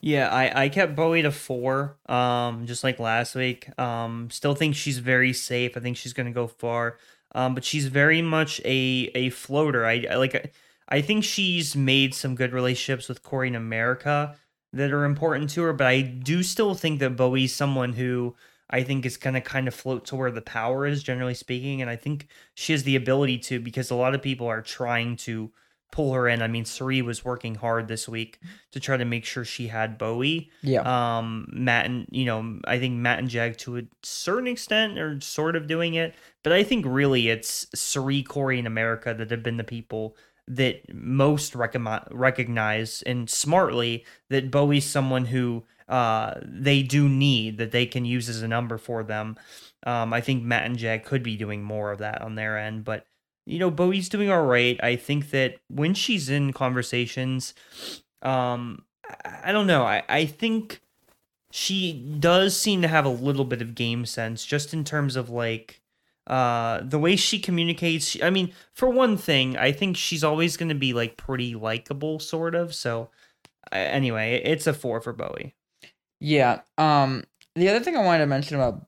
Yeah, I, I kept Bowie to four, um, just like last week. Um, still think she's very safe. I think she's gonna go far. Um, but she's very much a a floater. I, I like. I think she's made some good relationships with Corey in America that are important to her. But I do still think that Bowie's someone who I think is gonna kind of float to where the power is, generally speaking. And I think she has the ability to because a lot of people are trying to pull her in. I mean, Cirie was working hard this week to try to make sure she had Bowie. Yeah. Um, Matt and you know, I think Matt and Jag to a certain extent are sort of doing it, but I think really it's Cirie, Corey, and America that have been the people that most recognize, recognize and smartly that Bowie's someone who uh they do need that they can use as a number for them. Um, I think Matt and Jag could be doing more of that on their end, but you know, Bowie's doing all right. I think that when she's in conversations, um, I, don't know. I, I think she does seem to have a little bit of game sense, just in terms of like uh the way she communicates. She- I mean, for one thing, I think she's always going to be like pretty likable, sort of. So, uh, anyway, it's a four for Bowie. Yeah. Um the other thing I wanted to mention about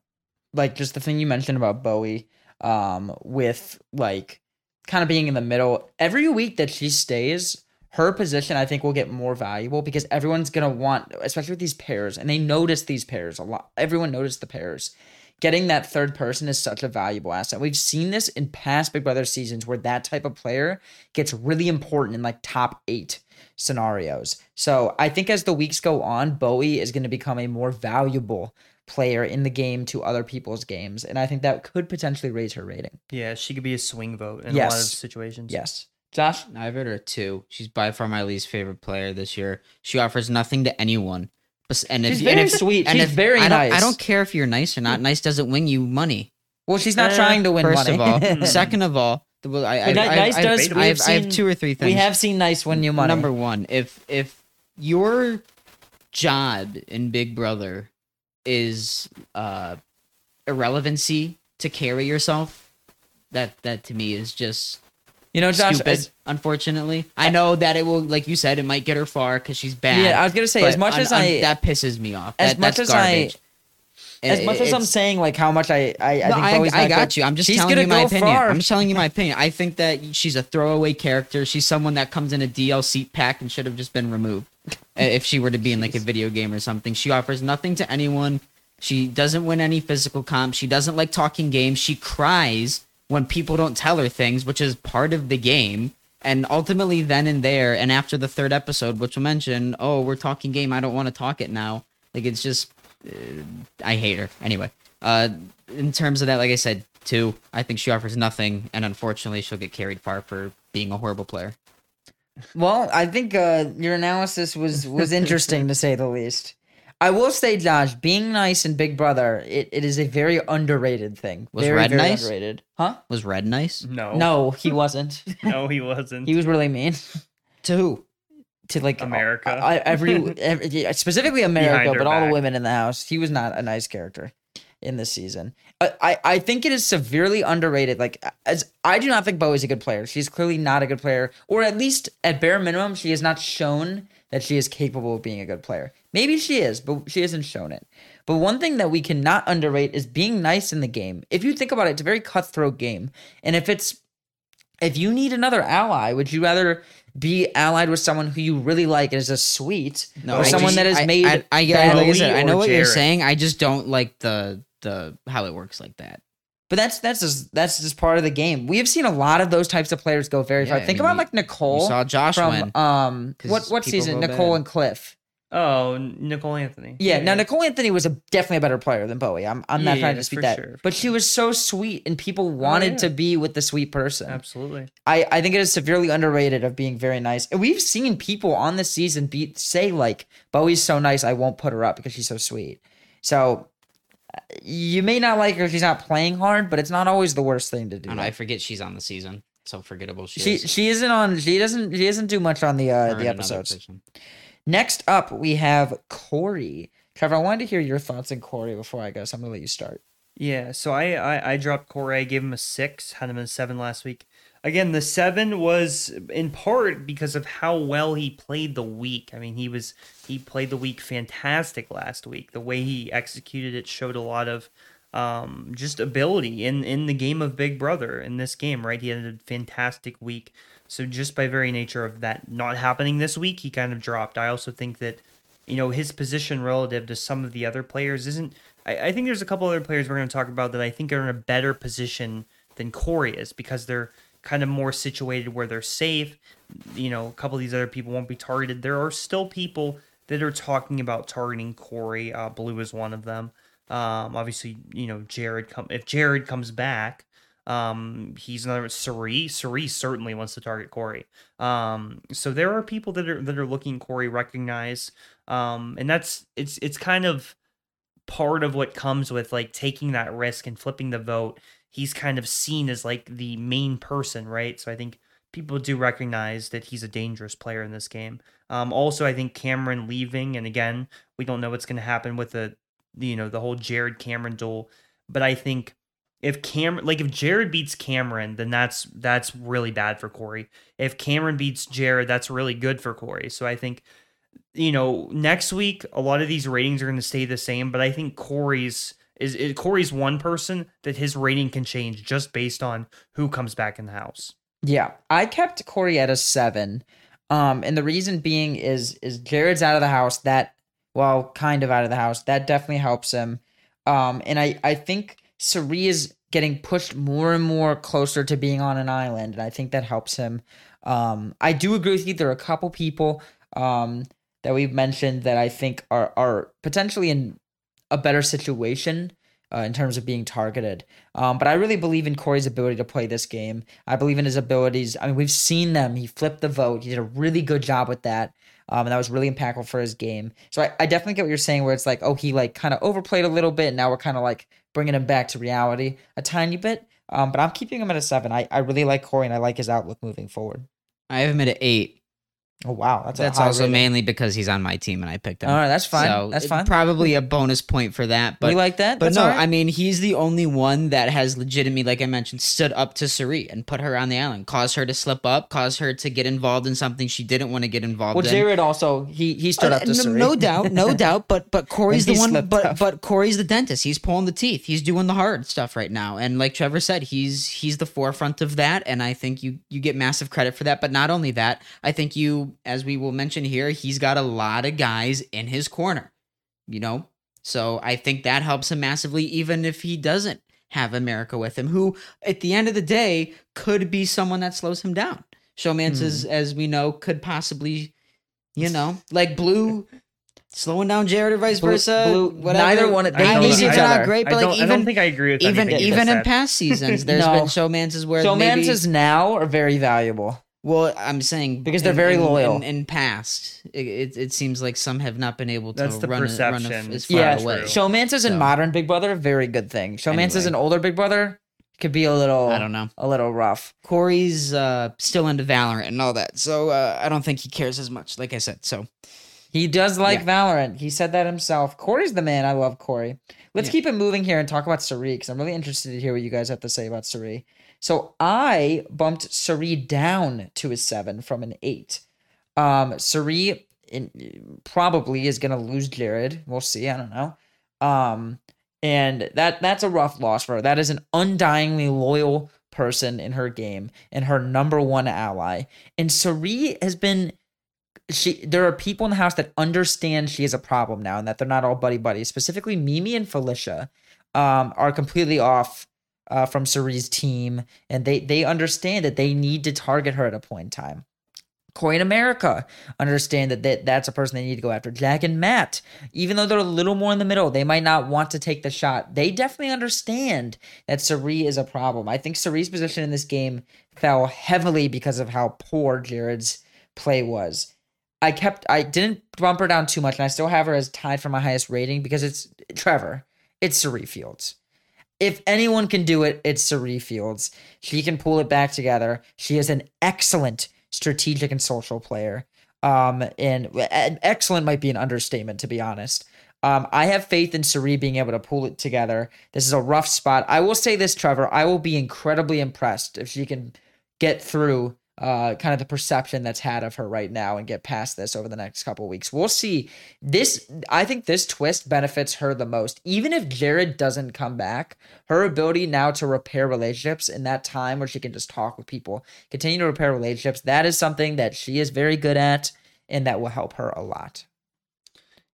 like just the thing you mentioned about Bowie um with like kind of being in the middle every week that she stays her position I think will get more valuable because everyone's to want especially with these pairs and they notice these pairs a lot everyone noticed the pairs getting that third person is such a valuable asset. We've seen this in past Big Brother seasons where that type of player gets really important in like top 8 scenarios. So I think as the weeks go on, Bowie is going to become a more valuable player in the game to other people's games. And I think that could potentially raise her rating. Yeah, she could be a swing vote in a lot of situations. Yes. Josh? I've heard her two. She's by far my least favorite player this year. She offers nothing to anyone. And if She's and if- sweet. and She's if- very I don't, nice. I don't care if you're nice or not. Nice doesn't win you money. Well, she's not Eh, trying to win First money. of all, second of all, the- well, I, I, I, Nice I, does- I, we've I, have, I have two or three things. we have seen nice win you money. Number one, if if your job in Big Brother is uh irrelevancy to carry yourself, that that to me is just you know, Josh, stupid. as- unfortunately, I know that it will, like you said, it might get her far because she's bad. yeah, I was going to say, as much as I that pisses me off. as That- much that's as I- garbage. As It- much as I'm saying like how much I I, I no, think I, Bowie's I got good, you. I'm just telling you my opinion. far. I'm just telling you my opinion. I think that she's a throwaway character. She's someone that comes in a DLC pack and should have just been removed. Uh, if she were to be in like a video game or something, she offers nothing to anyone. She doesn't win any physical comp. She doesn't like talking games. She cries when people don't tell her things, which is part of the game. And ultimately, then and there, and after the third episode, which will mention, oh, we're talking game. I don't want to talk it now. Like it's just, I hate her. Anyway, uh, in terms of that, like I said, two, I think she offers nothing, and unfortunately, she'll get carried far for being a horrible player. Well, I think uh, your analysis was was interesting to say the least. I will say, Josh, being nice in Big Brother, it, it is a very underrated thing. Was very, Red very nice? underrated. Huh? Was Red nice? No. No, he wasn't. No, he wasn't. he was really mean To who? To like America. I, every, every specifically America, but all the women in the house. He was not a nice character in this season. I, I, I think it is severely underrated. Like as I do not think Bo is a good player. She's clearly not a good player, or at least at bare minimum, she has not shown that she is capable of being a good player. Maybe she is, but she hasn't shown it. But one thing that we cannot underrate is being nice in the game. If you think about it, it's a very cutthroat game, and if it's if you need another ally, would you rather be allied with someone who you really like and is a sweet, No, or I someone just- that has made? I, I, I, like I said, I know or what you're Jared? saying. I just don't like the the how it works like that. but that's that's just that's just part of the game. We have seen a lot of those types of players go very Yeah, far. I Think mean, about you- like You Nicole saw Josh from um 'Cause what what people season? go Nicole bad. and Cliff. Oh, Nicole Anthony. Yeah, now Nicole Anthony was a definitely a better player than Bowie. I'm I'm not Yeah, trying to yeah, dispute that, sure, but she was so sweet, and people wanted yeah. to be with the sweet person. Absolutely. I, I think it is severely underrated of being very nice. And we've seen people on this season be say like Bowie's so nice I won't put her up because she's so sweet. So uh, you may not like her if she's not playing hard, but it's not always the worst thing to do. don't know, I forget she's on the season. So forgettable she, she is. she isn't on she doesn't she doesn't do much on the uh, and the another episodes. Next up we have Corey. Trevor, I wanted to hear your thoughts on Corey before I go, so I'm gonna let you start. Yeah, so I, I I dropped Corey. I gave him a six. Had him a seven last week. Again, the seven was in part because of how well he played the week. I mean, he was he played the week fantastic last week. The way he executed it showed a lot of um, just ability in in the game of Big Brother in this game. Right, he had a fantastic week. So just by very nature of that not happening this week, he kind of dropped. I also think that you know his position relative to some of the other players isn't I, I think there's a couple other players we're going to talk about that I think are in a better position than Corey is because they're kind of more situated where they're safe. You know, a couple of these other people won't be targeted. There are still people that are talking about targeting Corey. Uh, Blue is one of them. Um, obviously, you know, Jared come if Jared comes back, um, he's another Cirie. Cirie certainly wants to target Corey. Um, so there are people that are that are looking Corey recognize. Um, and that's it's it's kind of part of what comes with like taking that risk and flipping the vote. He's kind of seen as like the main person, right? So I think people do recognize that he's a dangerous player in this game. Um, also, I think Cameron leaving, and again, we don't know what's going to happen with the, you know, the whole Jared Cameron duel. But I think if Cameron, like if Jared beats Cameron, then that's that's really bad for Corey. If Cameron beats Jared, that's really good for Corey. So I think you know, next week a lot of these ratings are going to stay the same, but I think Corey's is, is Corey's one person that his rating can change just based on who comes back in the house. Yeah, I kept Corey at a seven, um, and the reason being is is Jared's out of the house. That well, kind of out of the house. That definitely helps him. Um, and I I think Cirie is getting pushed more and more closer to being on an island, and I think that helps him. Um, I do agree with you. There are a couple people um that we've mentioned that I think are are potentially in a better situation uh, in terms of being targeted. Um, but I really believe in Corey's ability to play this game. I believe in his abilities. I mean, we've seen them. He flipped the vote. He did a really good job with that. Um, and that was really impactful for his game. So I, I definitely get what you're saying, where it's like, oh, he like kind of overplayed a little bit. And now we're kind of like bringing him back to reality a tiny bit. Um, but I'm keeping him at a seven. I, I really like Corey and I like his outlook moving forward. I have him at an eight. Oh wow, that's That's also rating. mainly because he's on my team and I picked him. All right, that's fine. So that's fine. Probably a bonus point for that. But we like that. But That's no, right. I mean he's the only one that has legitimately, like I mentioned, stood up to Cirie and put her on the island, caused her to slip up, caused her to get involved in something she didn't want to get involved well, in. Jared also he he stood Uh, up to no, Cirie. no doubt, no doubt. But but Corey's the one. But up. but Corey's the dentist. He's pulling the teeth. He's doing the hard stuff right now. And like Trevor said, he's he's the forefront of that. And I think you you get massive credit for that. But not only that, I think you, as we will mention here, he's got a lot of guys in his corner. You know, so I think that helps him massively, even if he doesn't have America with him, who at the end of the day could be someone that slows him down. Showmance Hmm. is, as we know, could possibly, you know, like Blue slowing down Jared or vice Blue- versa. Blue- whatever. neither one- they I need mean, each it's not great, but I like don't, I don't even think I agree with even you even in said. past seasons, there's No. been showmances where So maybe. Now are very valuable. Well, I'm saying Because they're in- very in- loyal. In, in past, it, it, it seems like some have not been able to That's the run, a- run a- perception. as far Yeah, away. true. Showmances and So. modern Big Brother, very good thing. Showmances Anyway. in older Big Brother could be a little. I don't know. A little rough. Corey's uh, still into Valorant and all that, so uh, I don't think he cares as much. Like I said, so He does like Yeah. Valorant. He said that himself. Corey's the man. I love Corey. Let's Yeah. keep it moving here and talk about Cirie because I'm really interested to hear what you guys have to say about Cirie. So I bumped Cirie down to a seven from an eight. Um, Cirie in, probably is gonna lose Jared. We'll see. I don't know. Um, and that that's a rough loss for her. That is an undyingly loyal person in her game and her number one ally. And Cirie has been she there are people in the house that understand she is a problem now and that they're not all buddy buddies. Specifically, Mimi and Felicia um, are completely off uh, from Cirie's team, and they they understand that they need to target her at a point in time. And America understand that, that that's a person they need to go after. Jag and Matt, even though they're a little more in the middle, they might not want to take the shot. They definitely understand that Cirie is a problem. I think Cirie's position in this game fell heavily because of how poor Jared's play was. I kept I didn't bump her down too much, and I still have her as tied for my highest rating because it's Trevor. It's Cirie Fields. If anyone can do it, it's Cirie Fields. She can pull it back together. She is an excellent strategic and social player. Um, and excellent might be an understatement, to be honest. Um, I have faith in Cirie being able to pull it together. This is a rough spot. I will say this, Trevor. I will be incredibly impressed if she can get through uh, kind of the perception that's had of her right now and get past this over the next couple weeks. We'll see. This, I think, this twist benefits her the most. Even if Jared doesn't come back, her ability now to repair relationships in that time where she can just talk with people, continue to repair relationships, that is something that she is very good at, and that will help her a lot.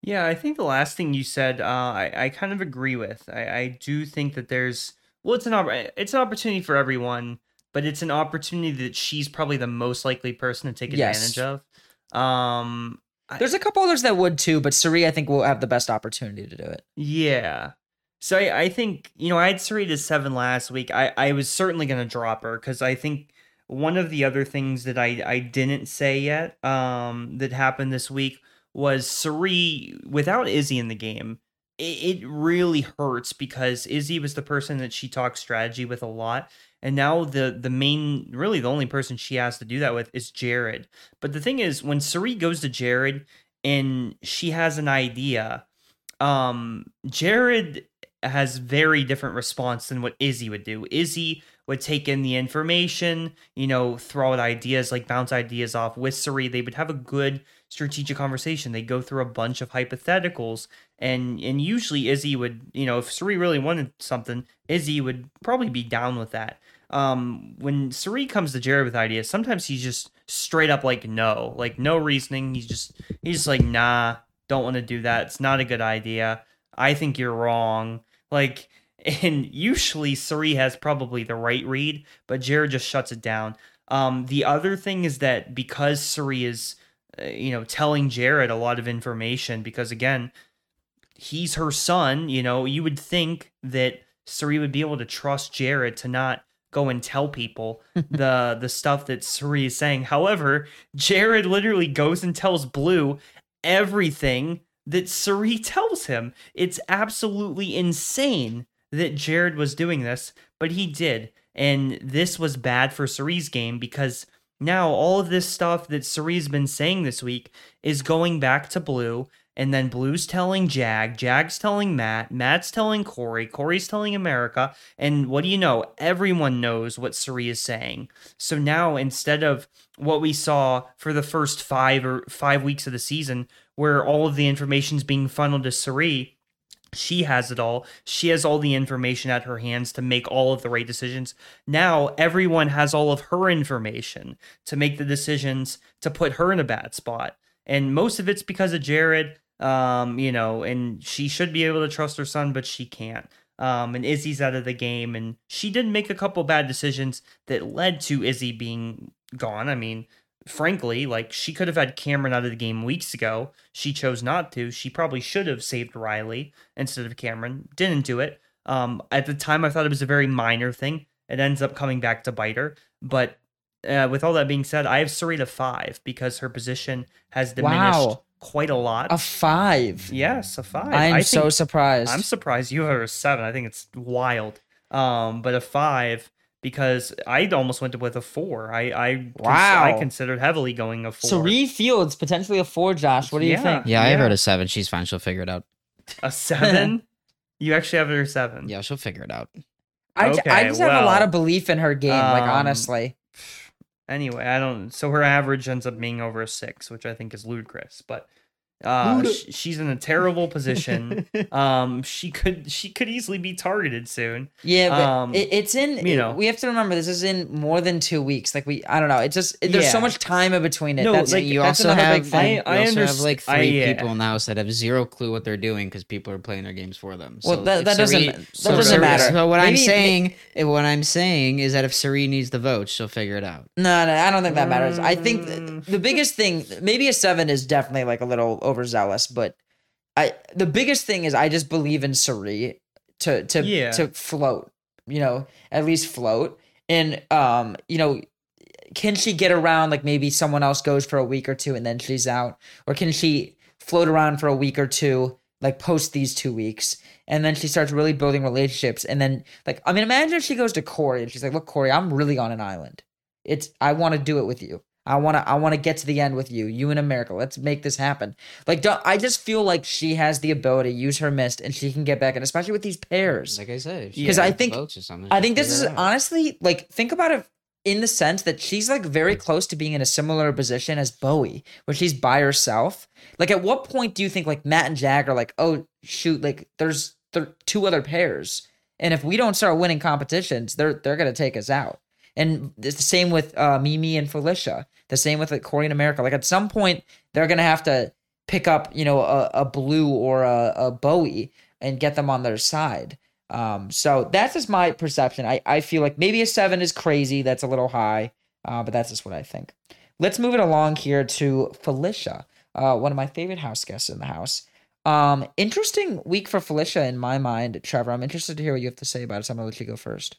Yeah, I think the last thing you said, uh, I, I kind of agree with. I, I do think that there's well, it's an it's an opportunity for everyone but it's an opportunity that she's probably the most likely person to take advantage yes. of. Um, There's a couple others that would too, but Cirie, I think, will have the best opportunity to do it. Yeah. So I, I think, you know, I had Cirie to seven last week. I, I was certainly going to drop her because I think one of the other things that I, I didn't say yet um, that happened this week was Cirie, without Izzy in the game, it, it really hurts because Izzy was the person that she talked strategy with a lot and now the the main really the only person she has to do that with is Jared. But the thing is when Cirie goes to Jared and she has an idea, um Jared has very different response than what Izzy would do. Izzy would take in the information, you know, throw out ideas, like bounce ideas off with Cirie. They would have a good strategic conversation. They go through a bunch of hypotheticals, and and usually Izzy would, you know, if Cirie really wanted something, Izzy would probably be down with that. Um, when Cirie comes to Jared with ideas, sometimes he's just straight up like no, like no reasoning. He's just he's just like nah, don't want to do that. It's not a good idea. I think you're wrong. Like and usually Cirie has probably the right read, but Jared just shuts it down. Um, the other thing is that because Cirie is, uh, you know, telling Jared a lot of information, because again, he's her son, you know, you would think that Cirie would be able to trust Jared to not go and tell people the the stuff that Cirie is saying. However, Jared literally goes and tells Blue everything that Cirie tells him. It's absolutely insane that Jared was doing this, but he did. And this was bad for Cirie's game because now all of this stuff that Cirie's been saying this week is going back to Blue. And then Blue's telling Jag, Jag's telling Matt, Matt's telling Corey, Corey's telling America. And what do you know? Everyone knows what Cirie is saying. So now instead of what we saw for the first five or five weeks of the season, where all of the information's being funneled to Cirie, she has it all. She has all the information at her hands to make all of the right decisions. Now everyone has all of her information to make the decisions to put her in a bad spot. And most of it's because of Jared, um, you know, and she should be able to trust her son, but she can't. Um, and Izzy's out of the game, and she did make a couple bad decisions that led to Izzy being gone. I mean, frankly, like she could have had Cameron out of the game weeks ago. She chose not to. She probably should have saved Reilly instead of Cameron. Didn't do it. Um, at the time, I thought it was a very minor thing. It ends up coming back to bite her. But uh, with all that being said, I have Cirie at five because her position has diminished wow. quite a lot. A five. Yes, a five. I'm so surprised. I'm surprised you have a seven. I think it's wild. Um, but a five because I almost went with a four. I I wow. Cons- I considered heavily going a four. Cirie Fields potentially a four. Josh, what do yeah. you think? Yeah, I heard a seven. She's fine. She'll figure it out. A seven? you actually have her seven. Yeah, she'll figure it out. I, okay, I just well, have a lot of belief in her game. Um, like honestly. Anyway, I don't. So her average ends up being over a six, which I think is ludicrous. But Uh, sh- she's in a terrible position. um, she could she could easily be targeted soon. Yeah, but Um, it, it's in. you know. we have to remember this is in more than two weeks. Like we, I don't know. It's just there's so much time in between it. No, That's like, you that's also have. I- I also have like I- three yeah. people in the house that have zero clue what they're doing because people are playing their games for them. Well, So that- that doesn't- that so doesn't matter. So what I'm saying, eh, what I'm saying is that if Cirie needs the vote, she'll figure it out. No, no, I don't think that matters. I think th- Mm. the biggest thing, maybe a seven is definitely like a little overzealous, but I the biggest thing is I just believe in Cirie to to Yeah. to float, you know, at least float, and um, you know, can she get around like maybe someone else goes for a week or two and then she's out, or can she float around for a week or two, like post these two weeks, and then she starts really building relationships, and then like I mean, imagine if she goes to Corey and she's like, look, Corey, I'm really on an island. It's I want to do it with you. I want to I want to get to the end with you. You in America. Let's make this happen. Like don't, I just feel like she has the ability to use her mist and she can get back and especially with these pairs. Like I said, if she 'Cause gets I think- or something, I think this is out. honestly like think about it in the sense that she's like very close to being in a similar position as Bowie, where she's by herself. Like at what point do you think like Matt and Jag are like, oh shoot, like there's there two other pairs, and if we don't start winning competitions, they're they're gonna take us out. And it's the same with uh, Mimi and Felicia. The same with like Corey and America. Like at some point, they're gonna have to pick up, you know, a, a Blue or a, a Bowie and get them on their side. Um, so that's just my perception. I, I feel like maybe a seven is crazy. That's a little high, uh, but that's just what I think. Let's move it along here to Felicia, uh, one of my favorite house guests in the house. Um, interesting week for Felicia in my mind, Trevor. I'm interested to hear what you have to say about it. So I'm gonna let you go first.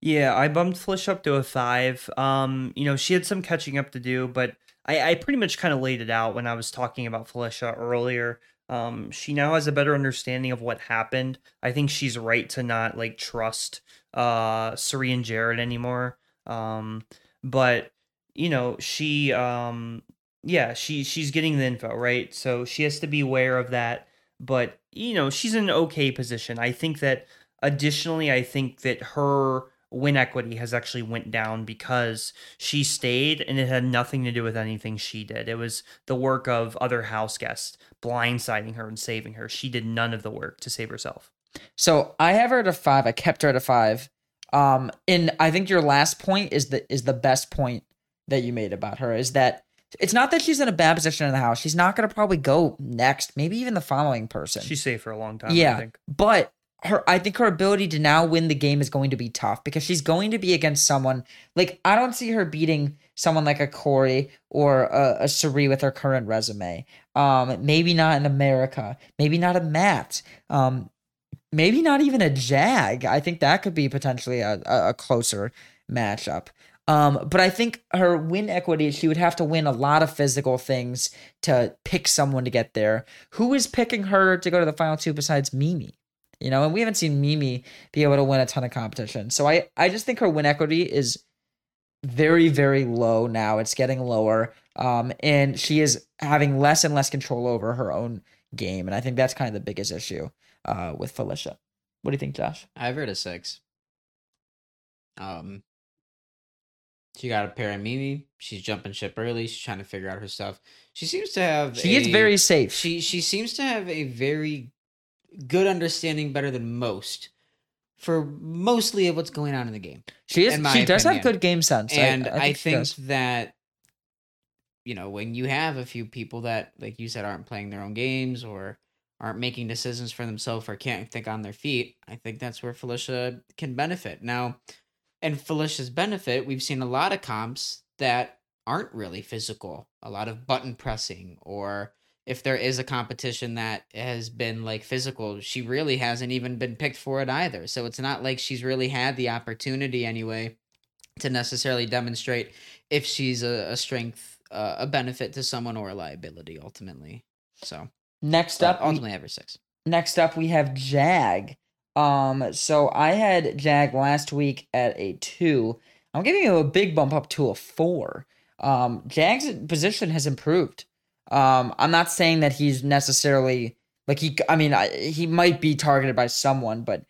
Yeah, I bumped Felicia up to a five. Um, you know, she had some catching up to do, but I, I pretty much kind of laid it out when I was talking about Felicia earlier. Um, she now has a better understanding of what happened. I think she's right to not like trust uh Cirie and Jared anymore. Um, but you know, she um yeah, she she's getting the info, right? So she has to be aware of that. But you know, she's in an okay position. I think that additionally, I think that her win equity has actually went down because she stayed and it had nothing to do with anything she did. It was the work of other house guests blindsiding her and saving her. She did none of the work to save herself. So I have her at a five. I kept her at a five. Um, and I think your last point is the is the best point that you made about her is that it's not that she's in a bad position in the house. She's not going to probably go next, maybe even the following person. She's safe for a long time, I yeah, think. but her, I think her ability to now win the game is going to be tough because she's going to be against someone like I don't see her beating someone like a Corey or a, a Cirie with her current resume. Um, maybe not in America, maybe not a Matt. Um, maybe not even a Jag. I think that could be potentially a, a, closer matchup. Um, but I think her win equity, she would have to win a lot of physical things to pick someone to get there. Who is picking her to go to the final two besides Mimi? You know, and we haven't seen Mimi be able to win a ton of competition. So I, I just think her win equity is very, very low now. It's getting lower. Um, and she is having less and less control over her own game. And I think that's kind of the biggest issue uh, with Felicia. What do you think, Josh? I have her at a six. Um, she got a pair of Mimi. She's jumping ship early. She's trying to figure out her stuff. She seems to have. She is very safe. She she seems to have a very good understanding, better than most, for mostly of what's going on in the game. She is. She does have good game sense. and I, she think does. that you know when you have a few people that, like you said, aren't playing their own games or aren't making decisions for themselves or can't think on their feet, I think that's where Felicia can benefit. Now, and Felicia's benefit, we've seen a lot of comps that aren't really physical, a lot of button pressing, or if there is a competition that has been like physical, she really hasn't even been picked for it either. So it's not like she's really had the opportunity anyway to necessarily demonstrate if she's a, a strength, uh, a benefit to someone or a liability ultimately. So next up, we- ultimately, ever six. next up we have Jag. Um, so I had Jag last week at a two. I'm giving you a big bump up to a four. Um, Jag's position has improved. Um, I'm not saying that he's necessarily like he. I mean, I, he might be targeted by someone, but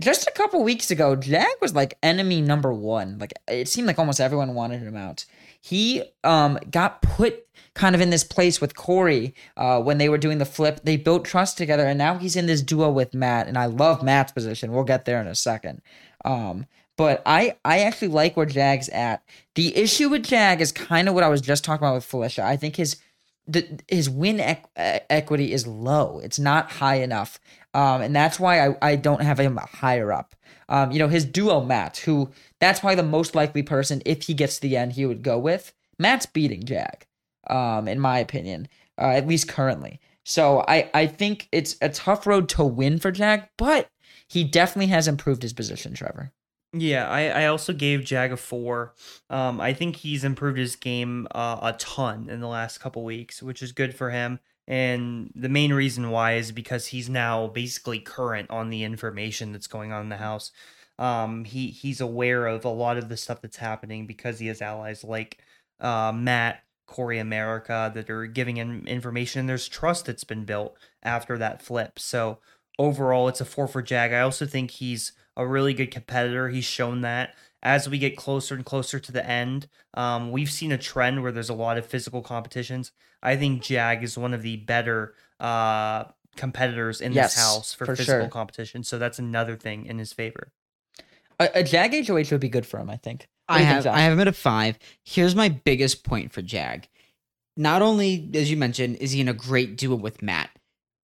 just a couple weeks ago, Jag was like enemy number one. Like it seemed like almost everyone wanted him out. he um got put kind of in this place with Corey uh, when they were doing the flip. They built trust together, and now he's in this duo with Matt. And I love Matt's position. We'll get there in a second. Um, but I I actually like where Jag's at. The issue with Jag is kind of what I was just talking about with Felicia. I think his the, his win equ- equity is low. It's not high enough, um, and that's why I, I don't have him higher up. Um, you know, his duo Matt, who that's probably the most likely person if he gets to the end he would go with. Matt's beating Jag, um, in my opinion, uh, at least currently. So I I think it's a tough road to win for Jag, but he definitely has improved his position, Trevor. Yeah, I, I also gave Jag a four. Um, I think he's improved his game uh, a ton in the last couple weeks, which is good for him. And the main reason why is because he's now basically current on the information that's going on in the house. Um, he he's aware of a lot of the stuff that's happening because he has allies like uh, Matt, Corey America that are giving him information. And there's trust that's been built after that flip. So overall, it's a four for Jag. I also think he's a really good competitor. He's shown that as we get closer and closer to the end. Um, we've seen a trend where there's a lot of physical competitions. I think Jag is one of the better uh, competitors in Yes, this house for, for physical sure. competition. So that's another thing in his favor. A, a Jag HOH would be good for him, I think. What I do you think, have I have him at a five. Here's my biggest point for Jag. Not only, as you mentioned, is he in a great duo with Matt.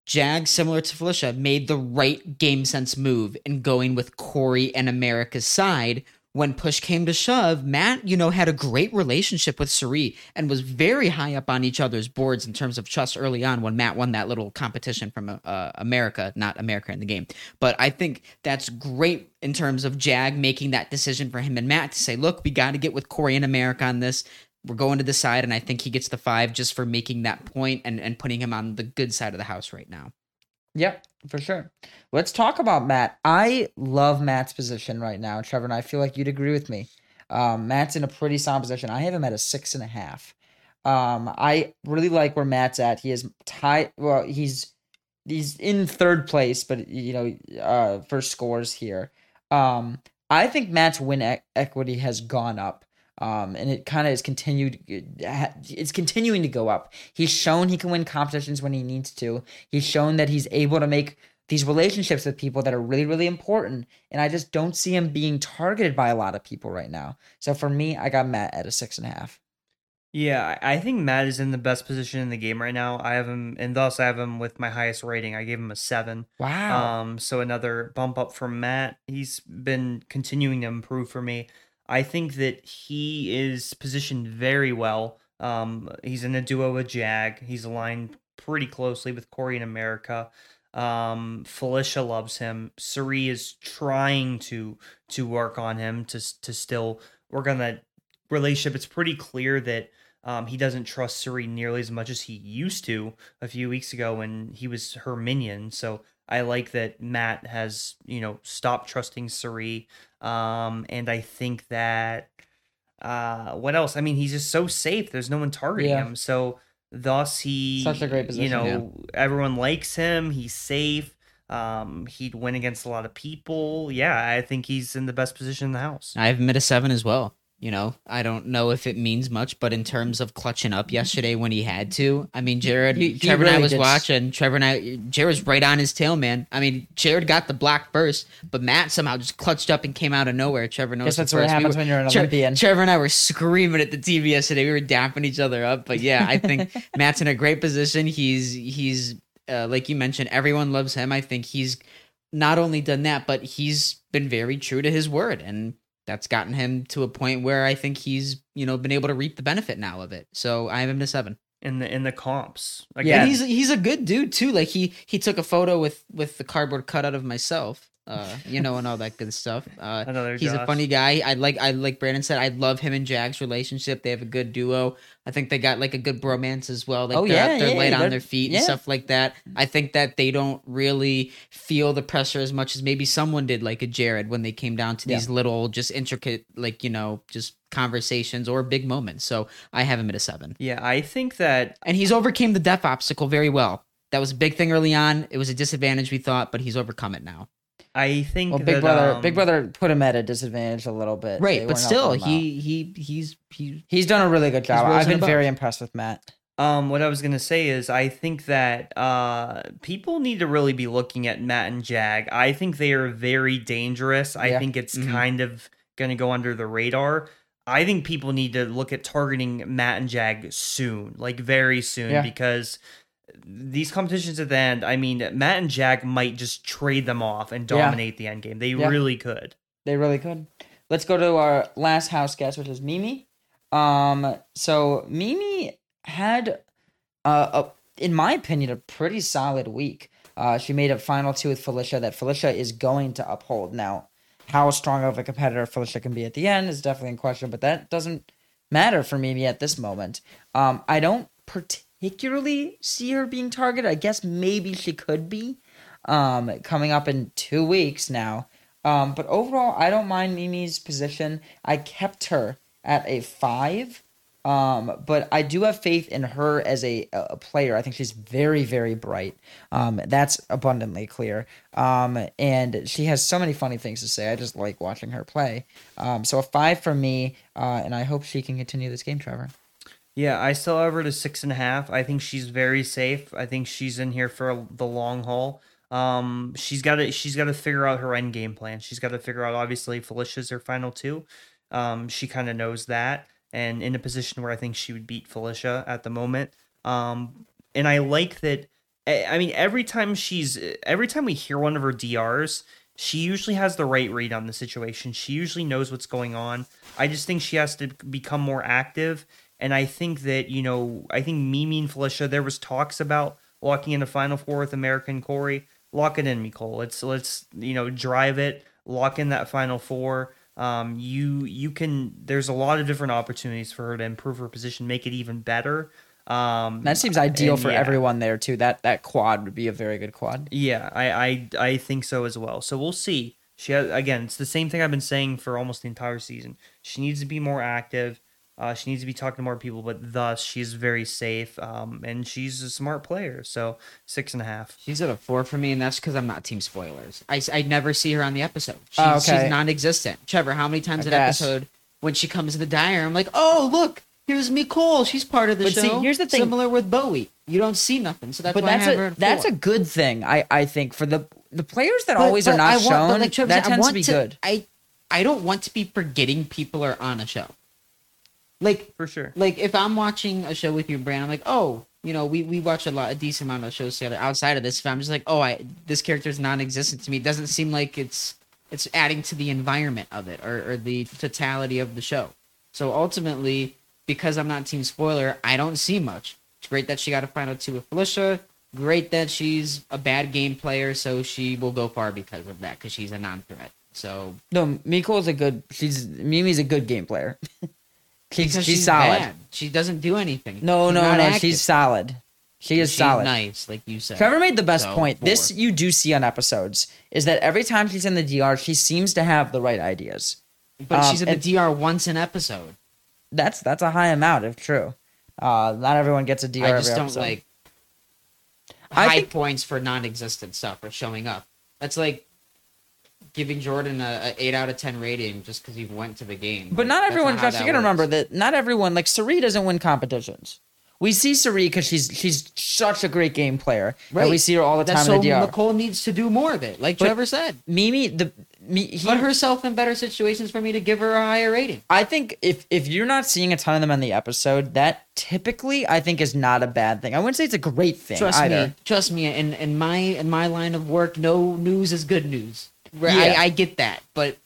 Jag, similar to Felicia, made the right game sense move in going with Cory and America's side. When push came to shove, Matt, you know, had a great relationship with Cirie and was very high up on each other's boards in terms of trust early on when Matt won that little competition from uh, America, not America in the game. But I think that's great in terms of Jag making that decision for him and Matt to say, look, we got to get with Cory and America on this. We're going to the side, and I think he gets the five just for making that point and, and putting him on the good side of the house right now. Yep, for sure. Let's talk about Matt. I love Matt's position right now, Trevor, and I feel like you'd agree with me. Um, Matt's in a pretty solid position. I have him at a six and a half. Um, I really like where Matt's at. He is tied. Well, he's he's in third place, but you know, uh, for scores here. Um, I think Matt's win e- equity has gone up. Um, and it kind of is continued. It's continuing to go up. He's shown he can win competitions when he needs to. He's shown that he's able to make these relationships with people that are really, really important. And I just don't see him being targeted by a lot of people right now. So for me, I got Matt at a six and a half. Yeah, I think Matt is in the best position in the game right now. I have him, and thus I have him with my highest rating. I gave him a seven. Wow. Um, so another bump up from Matt. He's been continuing to improve for me. I think that he is positioned very well. Um, he's in a duo with Jag. He's aligned pretty closely with Cory in America. Um, Felicia loves him. Cirie is trying to to work on him to to still work on that relationship. It's pretty clear that um, he doesn't trust Cirie nearly as much as he used to a few weeks ago when he was her minion. So I like that Matt has, you know, stopped trusting Cirie. Um, and I think that uh what else? I mean, he's just so safe. There's no one targeting Yeah. him. So thus he Such a great position. You position, know, everyone likes him. He's safe. Um, he'd win against a lot of people. Yeah, I think he's in the best position in the house. I have him at a seven as well. You know, I don't know if it means much, but in terms of clutching up yesterday when he had to, I mean, Jared, He- he Trevor and I was did watching. Trevor and I, Jared's right on his tail, man. I mean, Jared got the block first, but Matt somehow just clutched up and came out of nowhere. Trevor knows Guess that's what first. We happens were- when you're an Tre- Olympian. Trevor and I were screaming at the TV yesterday. We were dapping each other up, but yeah, I think Matt's in a great position. He's he's uh, like you mentioned, everyone loves him. I think he's not only done that, but he's been very true to his word, and that's gotten him to a point where I think he's you know been able to reap the benefit now of it. So I have him to seven. In the in the comps. Yeah. Again, And he's he's a good dude too. Like he he took a photo with with the cardboard cutout of myself. Uh, you know, and all that good stuff. Uh, another He's a funny guy. I like I like Brandon said. I love him and Jag's relationship. They have a good duo. I think they got like a good bromance as well. Like Oh, they're, yeah, they're yeah, light on their feet yeah. and stuff like that. I think that they don't really feel the pressure as much as maybe someone did, like a Jared, when they came down to these little, just intricate, like you know, just conversations or big moments. So I have him at a seven, Yeah, I think that and he's overcame the death obstacle very well. That was a big thing early on. It was a disadvantage we thought, but he's overcome it now. I think Well, Big that, Brother, um, Big Brother put him at a disadvantage a little bit. They Right, but still, helping him out. he he he's he he's done a really good job. I've been above. very impressed with Matt. Um, what I was gonna say is, I think that uh, people need to really be looking at Matt and Jag. I think they are very dangerous. I Yeah. think it's Mhm. kind of gonna go under the radar. I think people need to look at targeting Matt and Jag soon, like very soon, Yeah. because these competitions at the end. I mean, Matt and Jag might just trade them off and dominate the end game. They Yeah. really could. They really could. Let's go to our last house guest, which is Mimi. Um, so Mimi had, uh, a, in my opinion, a pretty solid week. Uh, she made a final two with Felicia that Felicia is going to uphold. Now, how strong of a competitor Felicia can be at the end is definitely in question, but that doesn't matter for Mimi at this moment. Um, I don't particularly see her being targeted. I guess maybe she could be, um, coming up in two weeks now. Um, but overall, I don't mind Mimi's position. I kept her at a five. Um, but I do have faith in her as a, a player. I think she's very, very bright. Um, that's abundantly clear. Um, and she has so many funny things to say. I just like watching her play. Um, so a five for me, uh, and I hope she can continue this game, Trevor. Yeah, I still have her to six and a half. I think she's very safe. I think she's in here for the long haul. Um, she's got to she's got to figure out her end game plan. She's got to figure out obviously Felicia's her final two. Um, she kind of knows that, and in a position where I think she would beat Felicia at the moment. Um, and I like that. I I mean, every time she's every time we hear one of her DRs, she usually has the right read on the situation. She usually knows what's going on. I just think she has to become more active. And I think that, you know, I think Mimi and Felicia, there was talks about locking in a final four with American Cory. Lock it in, Mecole. Let's let's, you know, drive it, lock in that final four. Um, you you can there's a lot of different opportunities for her to improve her position, make it even better. Um That seems ideal and for yeah. everyone there too. That that quad would be a very good quad. Yeah, I, I I think so as well. So we'll see. She has again. It's the same thing I've been saying for almost the entire season. She needs to be more active. Uh, she needs to be talking to more people, but thus she's very safe. Um, and she's a smart player. So six and a half. She's at a four for me, and that's because I'm not team spoilers. I, I never see her on the episode. She's, Oh, okay. she's non-existent. Trevor, how many times I an guess. episode when she comes to the diner, I'm like, oh look, here's Mecole. She's part of the But show. see, here's the thing- Similar with Bowie, you don't see nothing, so that's but why that's I have her a at that's a good thing. I I think for the the players that But- always are not I want- shown. like Trevor that said, I tends to want be good. I I don't want to be forgetting people are on a show. Like For sure. like if I'm watching a show with you, Brand, I'm like, oh, you know, we, we watch a lot, a decent amount of shows together. Outside of this, if I'm just like, oh, I this character is non-existent to me, it doesn't seem like it's it's adding to the environment of it or, or the totality of the show. So ultimately, because I'm not team spoiler, I don't see much. It's great that she got a final two with Felicia. Great that she's a bad game player, so she will go far because of that, because she's a non-threat. So No, Miko's a good. She's Mimi's a good game player. she's because she's, solid. bad. She doesn't do anything. No, She's no, no. active. She's solid. She is She's solid. nice, like you said. Trevor made the best So, point. This you do see on episodes is that every time she's in the DR, she seems to have the right ideas. but um, she's in the DR once an episode. That's that's a high amount if true. Uh, not everyone gets a DR. I just don't episode. like high think- points for non-existent stuff or showing up. That's like giving Jordan a, a eight out of ten rating just because he went to the game. But Like, not everyone. how Josh, you gotta remember that not everyone. Like Cirie doesn't win competitions. We see Cirie because she's she's such a great game player. Right. Right. we see her all the That's time so the. Mecole needs to do more of it, like But- Trevor said. Mimi, the me, he, Put herself in better situations for me to give her a higher rating. I think if if you're not seeing a ton of them in the episode, that typically I think is not a bad thing. I wouldn't say it's a great thing Trust either. me, trust me. In in my in my line of work, no news is good news. Where Yeah. I, I get that, but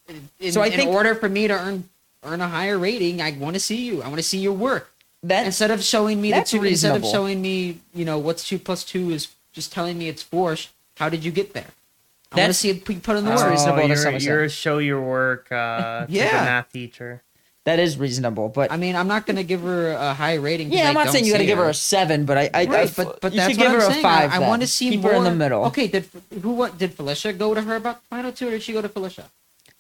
in, So I in order for me to earn earn a higher rating, I want to see you. I want to see your work That instead of showing me the that's two. Instead of showing me, you know, what's two plus two is just telling me it's four. How did you get there? I want to That's- see it put put in the That's work. reasonable you're, you're a show your work uh, type Yeah. math teacher. That is reasonable, but I mean, I'm not going to give her a high rating. yeah, I I'm not don't saying you got to give her a seven, but I, I, I but but you that's should what give I'm a saying. five. I, I want to see keep more. her in the middle. Okay, did who what did Felicia go to her about the final two, or did she go to Felicia?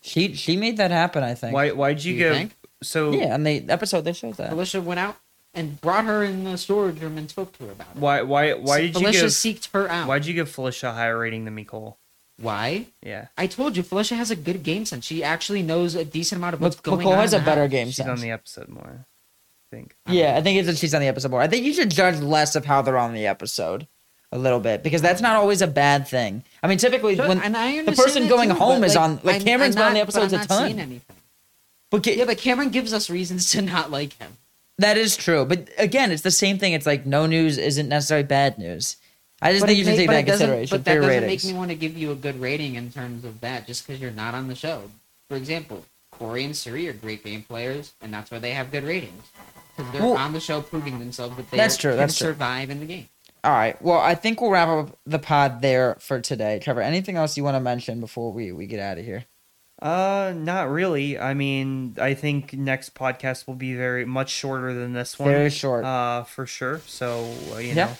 She she made that happen. I think. Why why'd you you give think? so Yeah, on the episode they showed that. Felicia went out and brought her in the storage room and spoke to her about it. why why why did you Felicia give seeked her out. why'd you give Felicia a higher rating than Mecole? Why? Yeah, I told you, Felicia has a good game sense. She actually knows a decent amount of what's going Mecole on. has a better house. game she's sense. on the episode more. I think. Yeah, I think it's that she's on the episode more. I think you should judge less of how they're on the episode a little bit because that's not always a bad thing. I mean, typically Sure, when the person going too, home is on like I'm- Cameron's been on the not- episodes a ton. But ca- Yeah, but Cameron gives us reasons to not like him. that is true. But again, it's the same thing. It's like no news isn't necessarily bad news. I just But think you should make- take that it consideration But that your doesn't ratings. make me want to give you a good rating in terms of that, just because you're not on the show. For example, Cory and Cirie are great game players, and that's why they have good ratings. Because they're Well, on the show proving themselves that they that's true, can that's true. survive in the game. All right. Well, I think we'll wrap up the pod there for today. Trevor, anything else you want to mention before we, we get out of here? Uh, not really. I mean, I think next podcast will be very much shorter than this one. Very short. Uh, for sure. So uh, you Yeah. know,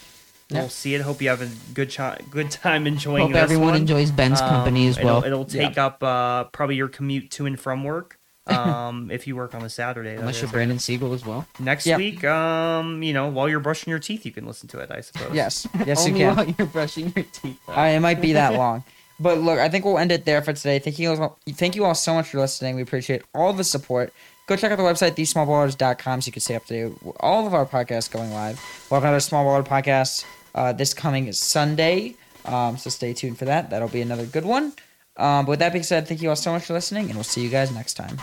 Yeah. we'll see it. Hope you have a good good time enjoying. Hope this everyone one. enjoys Ben's Um, company as well. It'll, it'll take up uh probably your commute to and from work. Um, if you work on a Saturday. Unless you're Brandon Siegel as well. Next Yeah. week, um, you know, while you're brushing your teeth, you can listen to it. I suppose. yes. Yes, you can. while you're brushing your teeth. It might be that long. But look, I think we'll end it there for today. Thank you all, thank you all so much for listening. We appreciate all the support. Go check out the website, thesmallballers.com, so you can stay up to date with all of our podcasts going live. We'll have another Small Baller podcast uh, this coming Sunday, um, so stay tuned for that. That'll be another good one. Um, but with that being said, thank you all so much for listening, and we'll see you guys next time.